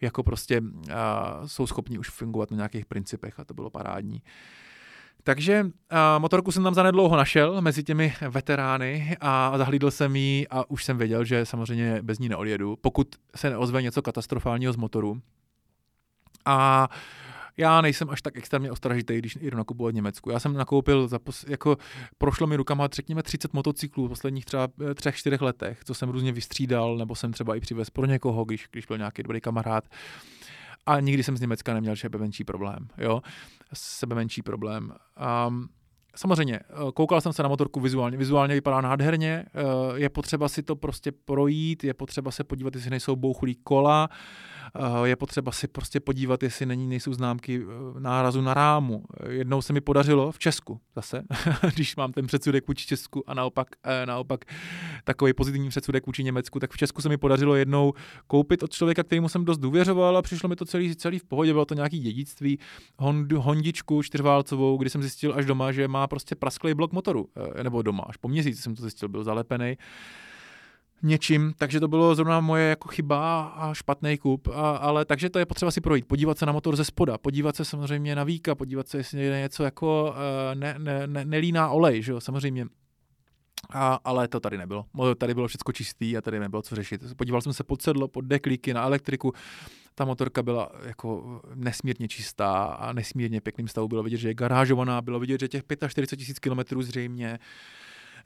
jako prostě a, jsou schopni už fungovat na nějakých principech a to bylo parádní. Takže uh, motorku jsem tam zanedlouho našel mezi těmi veterány a zahlídl jsem ji a už jsem věděl, že samozřejmě bez ní neodjedu, pokud se neozve něco katastrofálního z motoru. A já nejsem až tak extrémně ostražitý, když jdu nakupovat v Německu. Já jsem nakoupil, za pos, jako prošlo mi rukama, řekněme, 30 motocyklů v posledních třeba eh, třech, čtyřech letech, co jsem různě vystřídal, nebo jsem třeba i přivez pro někoho, když, když byl nějaký dobrý kamarád a nikdy jsem z Německa neměl sebe menší problém, jo, sebe menší problém. Um, Samozřejmě, eh, koukal jsem se na motorku vizuálně, vizuálně vypadá nádherně, eh, je potřeba si to prostě projít, je potřeba se podívat, jestli nejsou bouchlí kola, Eh, je potřeba si prostě podívat, jestli není, nejsou známky eh, nárazu na rámu. Jednou se mi podařilo v Česku zase, když mám ten předsudek vůči Česku a naopak, eh, naopak takový pozitivní předsudek vůči Německu, tak v Česku se mi podařilo jednou koupit od člověka, kterému jsem dost důvěřoval a přišlo mi to celý, celý v pohodě, bylo to nějaký dědictví, Hondu, Hondičku čtyřválcovou, kdy jsem zjistil až doma, že má prostě prasklý blok motoru, nebo doma, až po měsíci jsem to zjistil, byl zalepený něčím, takže to bylo zrovna moje jako chyba a špatný kup, a, ale takže to je potřeba si projít, podívat se na motor ze spoda, podívat se samozřejmě na víka, podívat se, jestli je něco jako uh, ne, ne, ne, nelíná olej, že jo, samozřejmě. A, ale to tady nebylo. Tady bylo všechno čistý a tady nebylo co řešit. Podíval jsem se pod sedlo, pod deklíky, na elektriku. Ta motorka byla jako nesmírně čistá a nesmírně pěkným stavu. Bylo vidět, že je garážovaná, bylo vidět, že těch 45 tisíc kilometrů zřejmě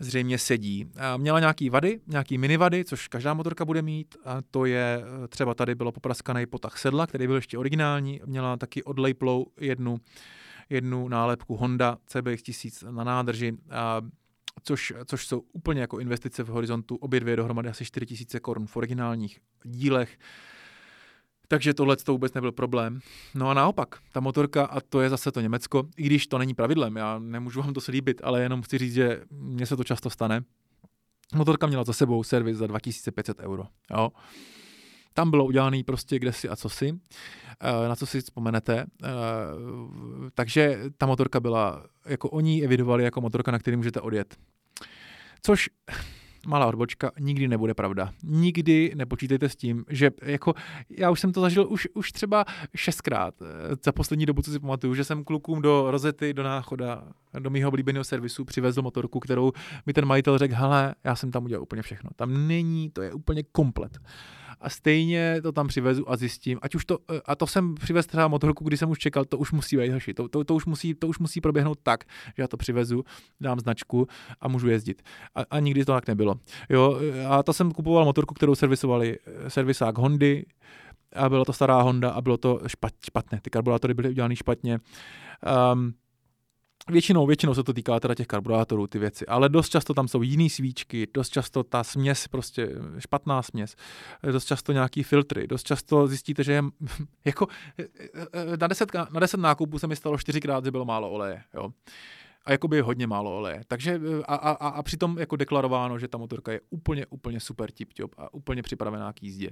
zřejmě sedí. Měla nějaký vady, nějaký minivady, což každá motorka bude mít. A to je, eh, třeba tady bylo popraskaný potah sedla, který byl ještě originální. Měla taky odlejplou jednu, jednu nálepku Honda CBX 1000 na nádrži. A což, což jsou úplně jako investice v horizontu, obě dvě dohromady asi 4000 korun v originálních dílech. Takže tohle to vůbec nebyl problém. No a naopak, ta motorka, a to je zase to Německo, i když to není pravidlem, já nemůžu vám to slíbit, ale jenom chci říct, že mně se to často stane. Motorka měla za sebou servis za 2500 euro. Jo. Tam bylo udělaný prostě kde si a co si, eh, na co si vzpomenete. Eh, takže ta motorka byla, jako oni evidovali jako motorka, na který můžete odjet. Což malá odbočka, nikdy nebude pravda. Nikdy nepočítejte s tím, že jako já už jsem to zažil už, už třeba šestkrát eh, za poslední dobu, co si pamatuju, že jsem klukům do rozety, do náchoda, do mého oblíbeného servisu přivezl motorku, kterou mi ten majitel řekl, hele, já jsem tam udělal úplně všechno. Tam není, to je úplně komplet a stejně to tam přivezu a zjistím, ať už to, eh, a to jsem přivez třeba motorku, když jsem už čekal, to už musí být hoši, to, to, to, už musí, to už musí proběhnout tak, že já to přivezu, dám značku a můžu jezdit. A, a nikdy to tak nebylo. Jo, a to jsem kupoval motorku, kterou servisovali eh, servisák Hondy, a byla to stará Honda a bylo to špat, špatné. Ty karburátory byly udělané špatně. Um, Většinou, většinou se to týká teda těch karburátorů, ty věci, ale dost často tam jsou jiný svíčky, dost často ta směs, prostě špatná směs, dost často nějaký filtry, dost často zjistíte, že je, jako na deset, na deset nákupů se mi stalo čtyřikrát, že bylo málo oleje, jo. A jakoby hodně málo oleje. Takže a, a, a, a přitom jako deklarováno, že ta motorka je úplně, úplně super tip a úplně připravená k jízdě.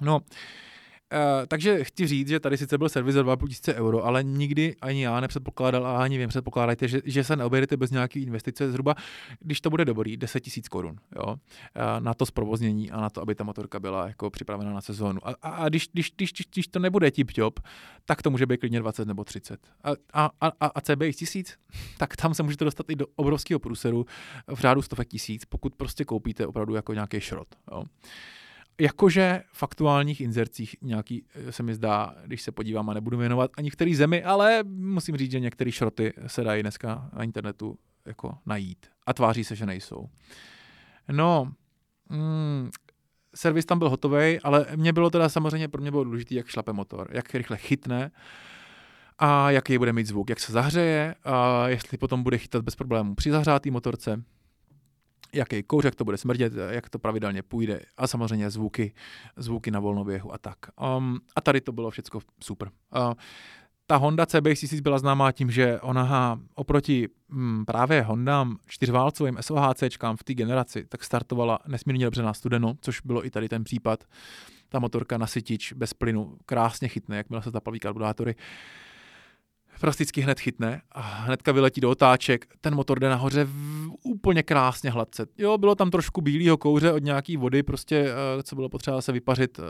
No, takže chci říct, že tady sice byl servis za 2500 euro, ale nikdy ani já nepředpokládal a ani vím, předpokládajte, že, že se neobejdete bez nějaké investice zhruba, když to bude dobrý, 10 000 korun? Uh, na to zprovoznění a na to, aby ta motorka byla jako připravena na sezónu. A, a, a když, když, když, když, to nebude tip job, tak to může být klidně 20 nebo 30. A, a, a, a CBX 1000, tak tam se můžete dostat i do obrovského průseru v řádu stovek tisíc, pokud prostě koupíte opravdu jako nějaký šrot. Jo? Jakože v aktuálních inzercích nějaký eh, se mi zdá, když se podívám a nebudu věnovat ani který zemi, ale musím říct, že některé šroty se dají dneska na internetu jako najít a tváří se, že nejsou. No, mm, servis tam byl hotový, ale mě bylo teda samozřejmě, pro mě bylo důležité, jak šlape motor, jak rychle chytne a jaký bude mít zvuk, jak se zahřeje a jestli potom bude chytat bez problémů při zahřátý motorce jaký kouř, jak to bude smrdět, jak to pravidelně půjde a samozřejmě zvuky, zvuky na volnoběhu a tak. Um, a tady to bylo všechno super. Uh, ta Honda CBX 1000 byla známá tím, že ona oproti hm, právě Hondám čtyřválcovým SOHCčkám v té generaci, tak startovala nesmírně dobře na studeno, což bylo i tady ten případ. Ta motorka na sytič bez plynu krásně chytne, jakmile se zaplaví karburátory plasticky hned chytne a hnedka vyletí do otáček, ten motor jde nahoře v, úplně krásně hladce. Jo, bylo tam trošku bílého kouře od nějaký vody, prostě, uh, co bylo potřeba se vypařit uh,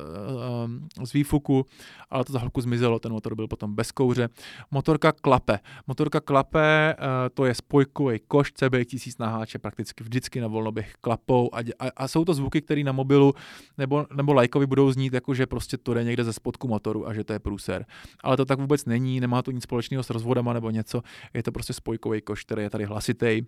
uh, z výfuku, ale to za chvilku zmizelo, ten motor byl potom bez kouře. Motorka klape. Motorka klape, to je spojkový koš CB 1000 na háče, prakticky vždycky na volnoběh klapou a, a, a jsou to zvuky, které na mobilu nebo, nebo lajkovi budou znít, jako že prostě to jde někde ze spodku motoru a že to je průser. Ale to tak vůbec není, nemá to nic společného společného s rozvodama nebo něco, je to prostě spojkový koš, který je tady hlasitý.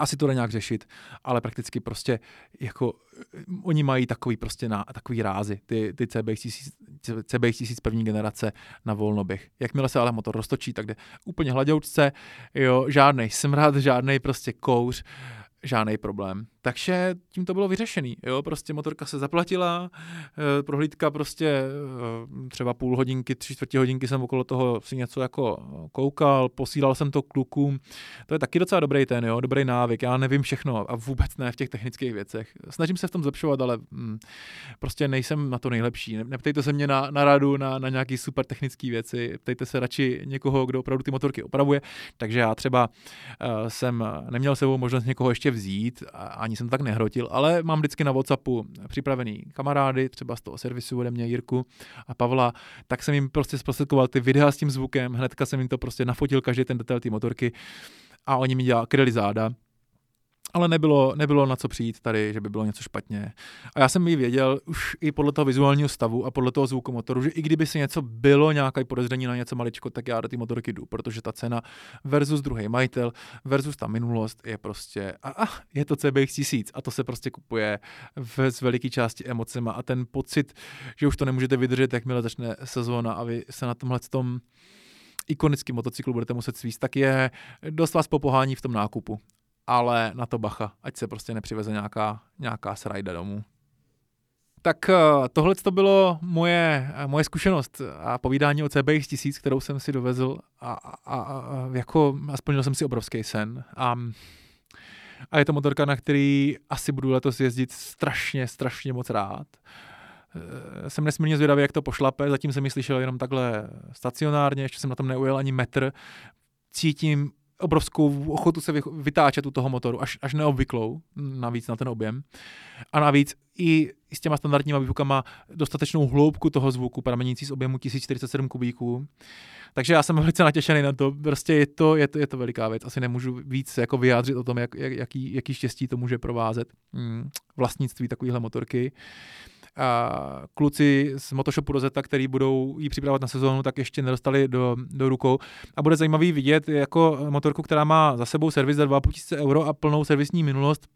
Asi to jde nějak řešit, ale prakticky prostě jako eh, oni mají takový prostě na, takový rázy, ty, ty CBX 1000 z první generace na volnoběh. Jakmile se ale motor roztočí, tak jde úplně hladoučce, jo, žádný smrad, žádný prostě kouř, žádný problém. Takže tím to bylo vyřešený. Jo? Prostě motorka se zaplatila, eh, prohlídka prostě eh, třeba půl hodinky, tři čtvrtě hodinky jsem okolo toho si něco jako koukal, posílal jsem to klukům. To je taky docela dobrý ten, jo? dobrý návyk. Já nevím všechno a vůbec ne v těch technických věcech. Snažím se v tom zlepšovat, ale hm, prostě nejsem na to nejlepší. Neptejte se mě na, na radu, na, na nějaký super technické věci, ptejte se radši někoho, kdo opravdu ty motorky opravuje. Takže já třeba uh, jsem neměl sebou možnost někoho ještě vzít a ani jsem to tak nehrotil, ale mám vždycky na Whatsappu připravený kamarády, třeba z toho servisu ode mě Jirku a Pavla, tak jsem jim prostě zprostředkoval ty videa s tím zvukem, hnedka jsem jim to prostě nafotil každý ten detail té motorky a oni mi dělali kryli záda ale nebylo, nebylo na co přijít tady, že by bylo něco špatně. A já jsem ji věděl už i podle toho vizuálního stavu a podle toho zvuku motoru, že i kdyby se něco bylo, nějaké podezření na něco maličko, tak já do té motorky jdu, protože ta cena versus druhý majitel versus ta minulost je prostě, a, a je to CBX 1000 a to se prostě kupuje v, z veliké části emocema a ten pocit, že už to nemůžete vydržet, jakmile začne sezóna a vy se na tomhle tom ikonický motocyklu budete muset svíst, tak je dost vás popohání v tom nákupu ale na to bacha, ať se prostě nepřiveze nějaká, nějaká srajda domů. tak eh, tohle to bylo moje, moje zkušenost a povídání o CBX 1000, kterou jsem si dovezl a, a, a jako a splnil jsem si obrovský sen. A, a je to motorka, na který asi budu letos jezdit strašně, strašně moc rád. Eh, jsem nesmírně zvědavý, jak to pošlape, zatím jsem ji slyšel jenom takhle stacionárně, ještě jsem na tom neujel ani metr. Cítím obrovskou ochotu se vytáčet u toho motoru, až, až neobvyklou, navíc na ten objem. A navíc i s těma standardníma výfukama dostatečnou hloubku toho zvuku, pramenící z objemu 1047 kubíků. Takže já jsem velice natěšený na to. Prostě je to, je to, je to veliká věc. Asi nemůžu víc jako vyjádřit o tom, jak, jak, jaký, jaký štěstí to může provázet. Hmm, vlastnictví takovéhle motorky a kluci z Motoshopu Rosetta, který budou ji připravovat na sezónu, tak ještě nedostali do, do rukou. A bude zajímavý vidět jako motorku, která má za sebou servis za 2500 euro a plnou servisní minulost,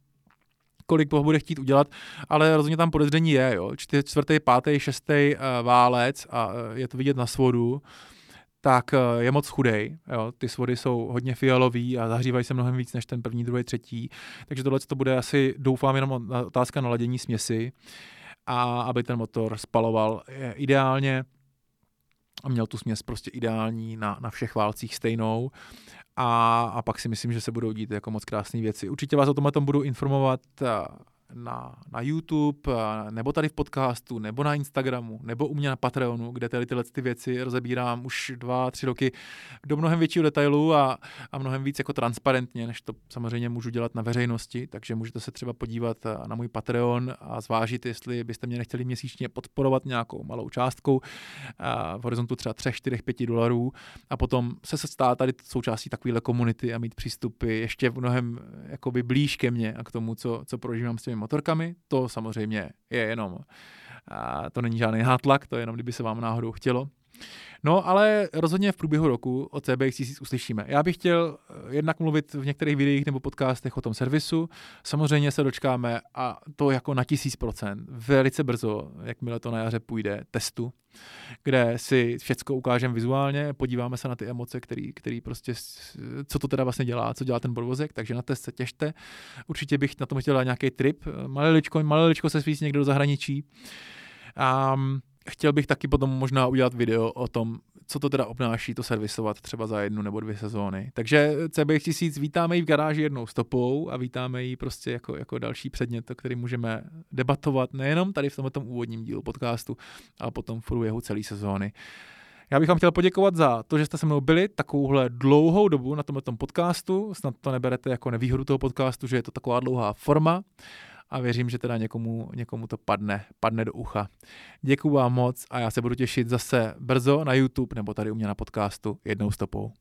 kolik toho bude chtít udělat, ale rozhodně tam podezření je, jo. čtvrtý, pátý, šestý uh, válec a uh, je to vidět na svodu, tak uh, je moc chudej, jo. ty svody jsou hodně fialový a zahřívají se mnohem víc než ten první, druhý, třetí, takže tohle to bude asi, doufám, jenom otázka naladění směsi a aby ten motor spaloval ideálně a měl tu směs prostě ideální na, na všech válcích stejnou a, a pak si myslím, že se budou dít jako moc krásné věci. Určitě vás o tom budu informovat na, na YouTube, nebo tady v podcastu, nebo na Instagramu, nebo u mě na Patreonu, kde tady tyhle ty věci rozebírám už dva, tři roky do mnohem většího detailu a, a mnohem víc jako transparentně, než to samozřejmě můžu dělat na veřejnosti, takže můžete se třeba podívat na můj Patreon a zvážit, jestli byste mě nechtěli měsíčně podporovat nějakou malou částkou v horizontu třeba 3, 4, 5 dolarů. A potom se stát tady součástí takovéhle komunity a mít přístupy ještě mnohem jakoby blíž ke mně a k tomu, co, co prožívám s těmi motorkami. To samozřejmě je jenom, a to není žádný hátlak, to je jenom, kdyby se vám náhodou chtělo. No, ale rozhodně v průběhu roku o CBX 1000 uslyšíme. Já bych chtěl eh, jednak mluvit v některých videích nebo podcastech o tom servisu. Samozřejmě se dočkáme a to jako na 1000% velice brzo, jakmile to na jaře půjde, testu, kde si všechno ukážeme vizuálně, podíváme se na ty emoce, který, který prostě, co to teda vlastně dělá, co dělá ten podvozek, takže na test se těšte. Určitě bych na tom chtěl dát nějaký trip, maliličko, maliličko se svíc někdo do zahraničí. Um, chtěl bych taky potom možná udělat video o tom, co to teda obnáší to servisovat třeba za jednu nebo dvě sezóny. Takže CBX 1000 vítáme ji v garáži jednou stopou a vítáme ji prostě jako, jako další předmět, o který můžeme debatovat nejenom tady v tomto úvodním dílu podcastu, ale potom v průběhu celé sezóny. Já bych vám chtěl poděkovat za to, že jste se mnou byli takovouhle dlouhou dobu na tomto podcastu. Snad to neberete jako nevýhodu toho podcastu, že je to taková dlouhá forma a věřím, že teda někomu, někomu to padne, padne do ucha. Děkuju vám moc a já se budu těšit zase brzo na YouTube nebo tady u mě na podcastu jednou stopou.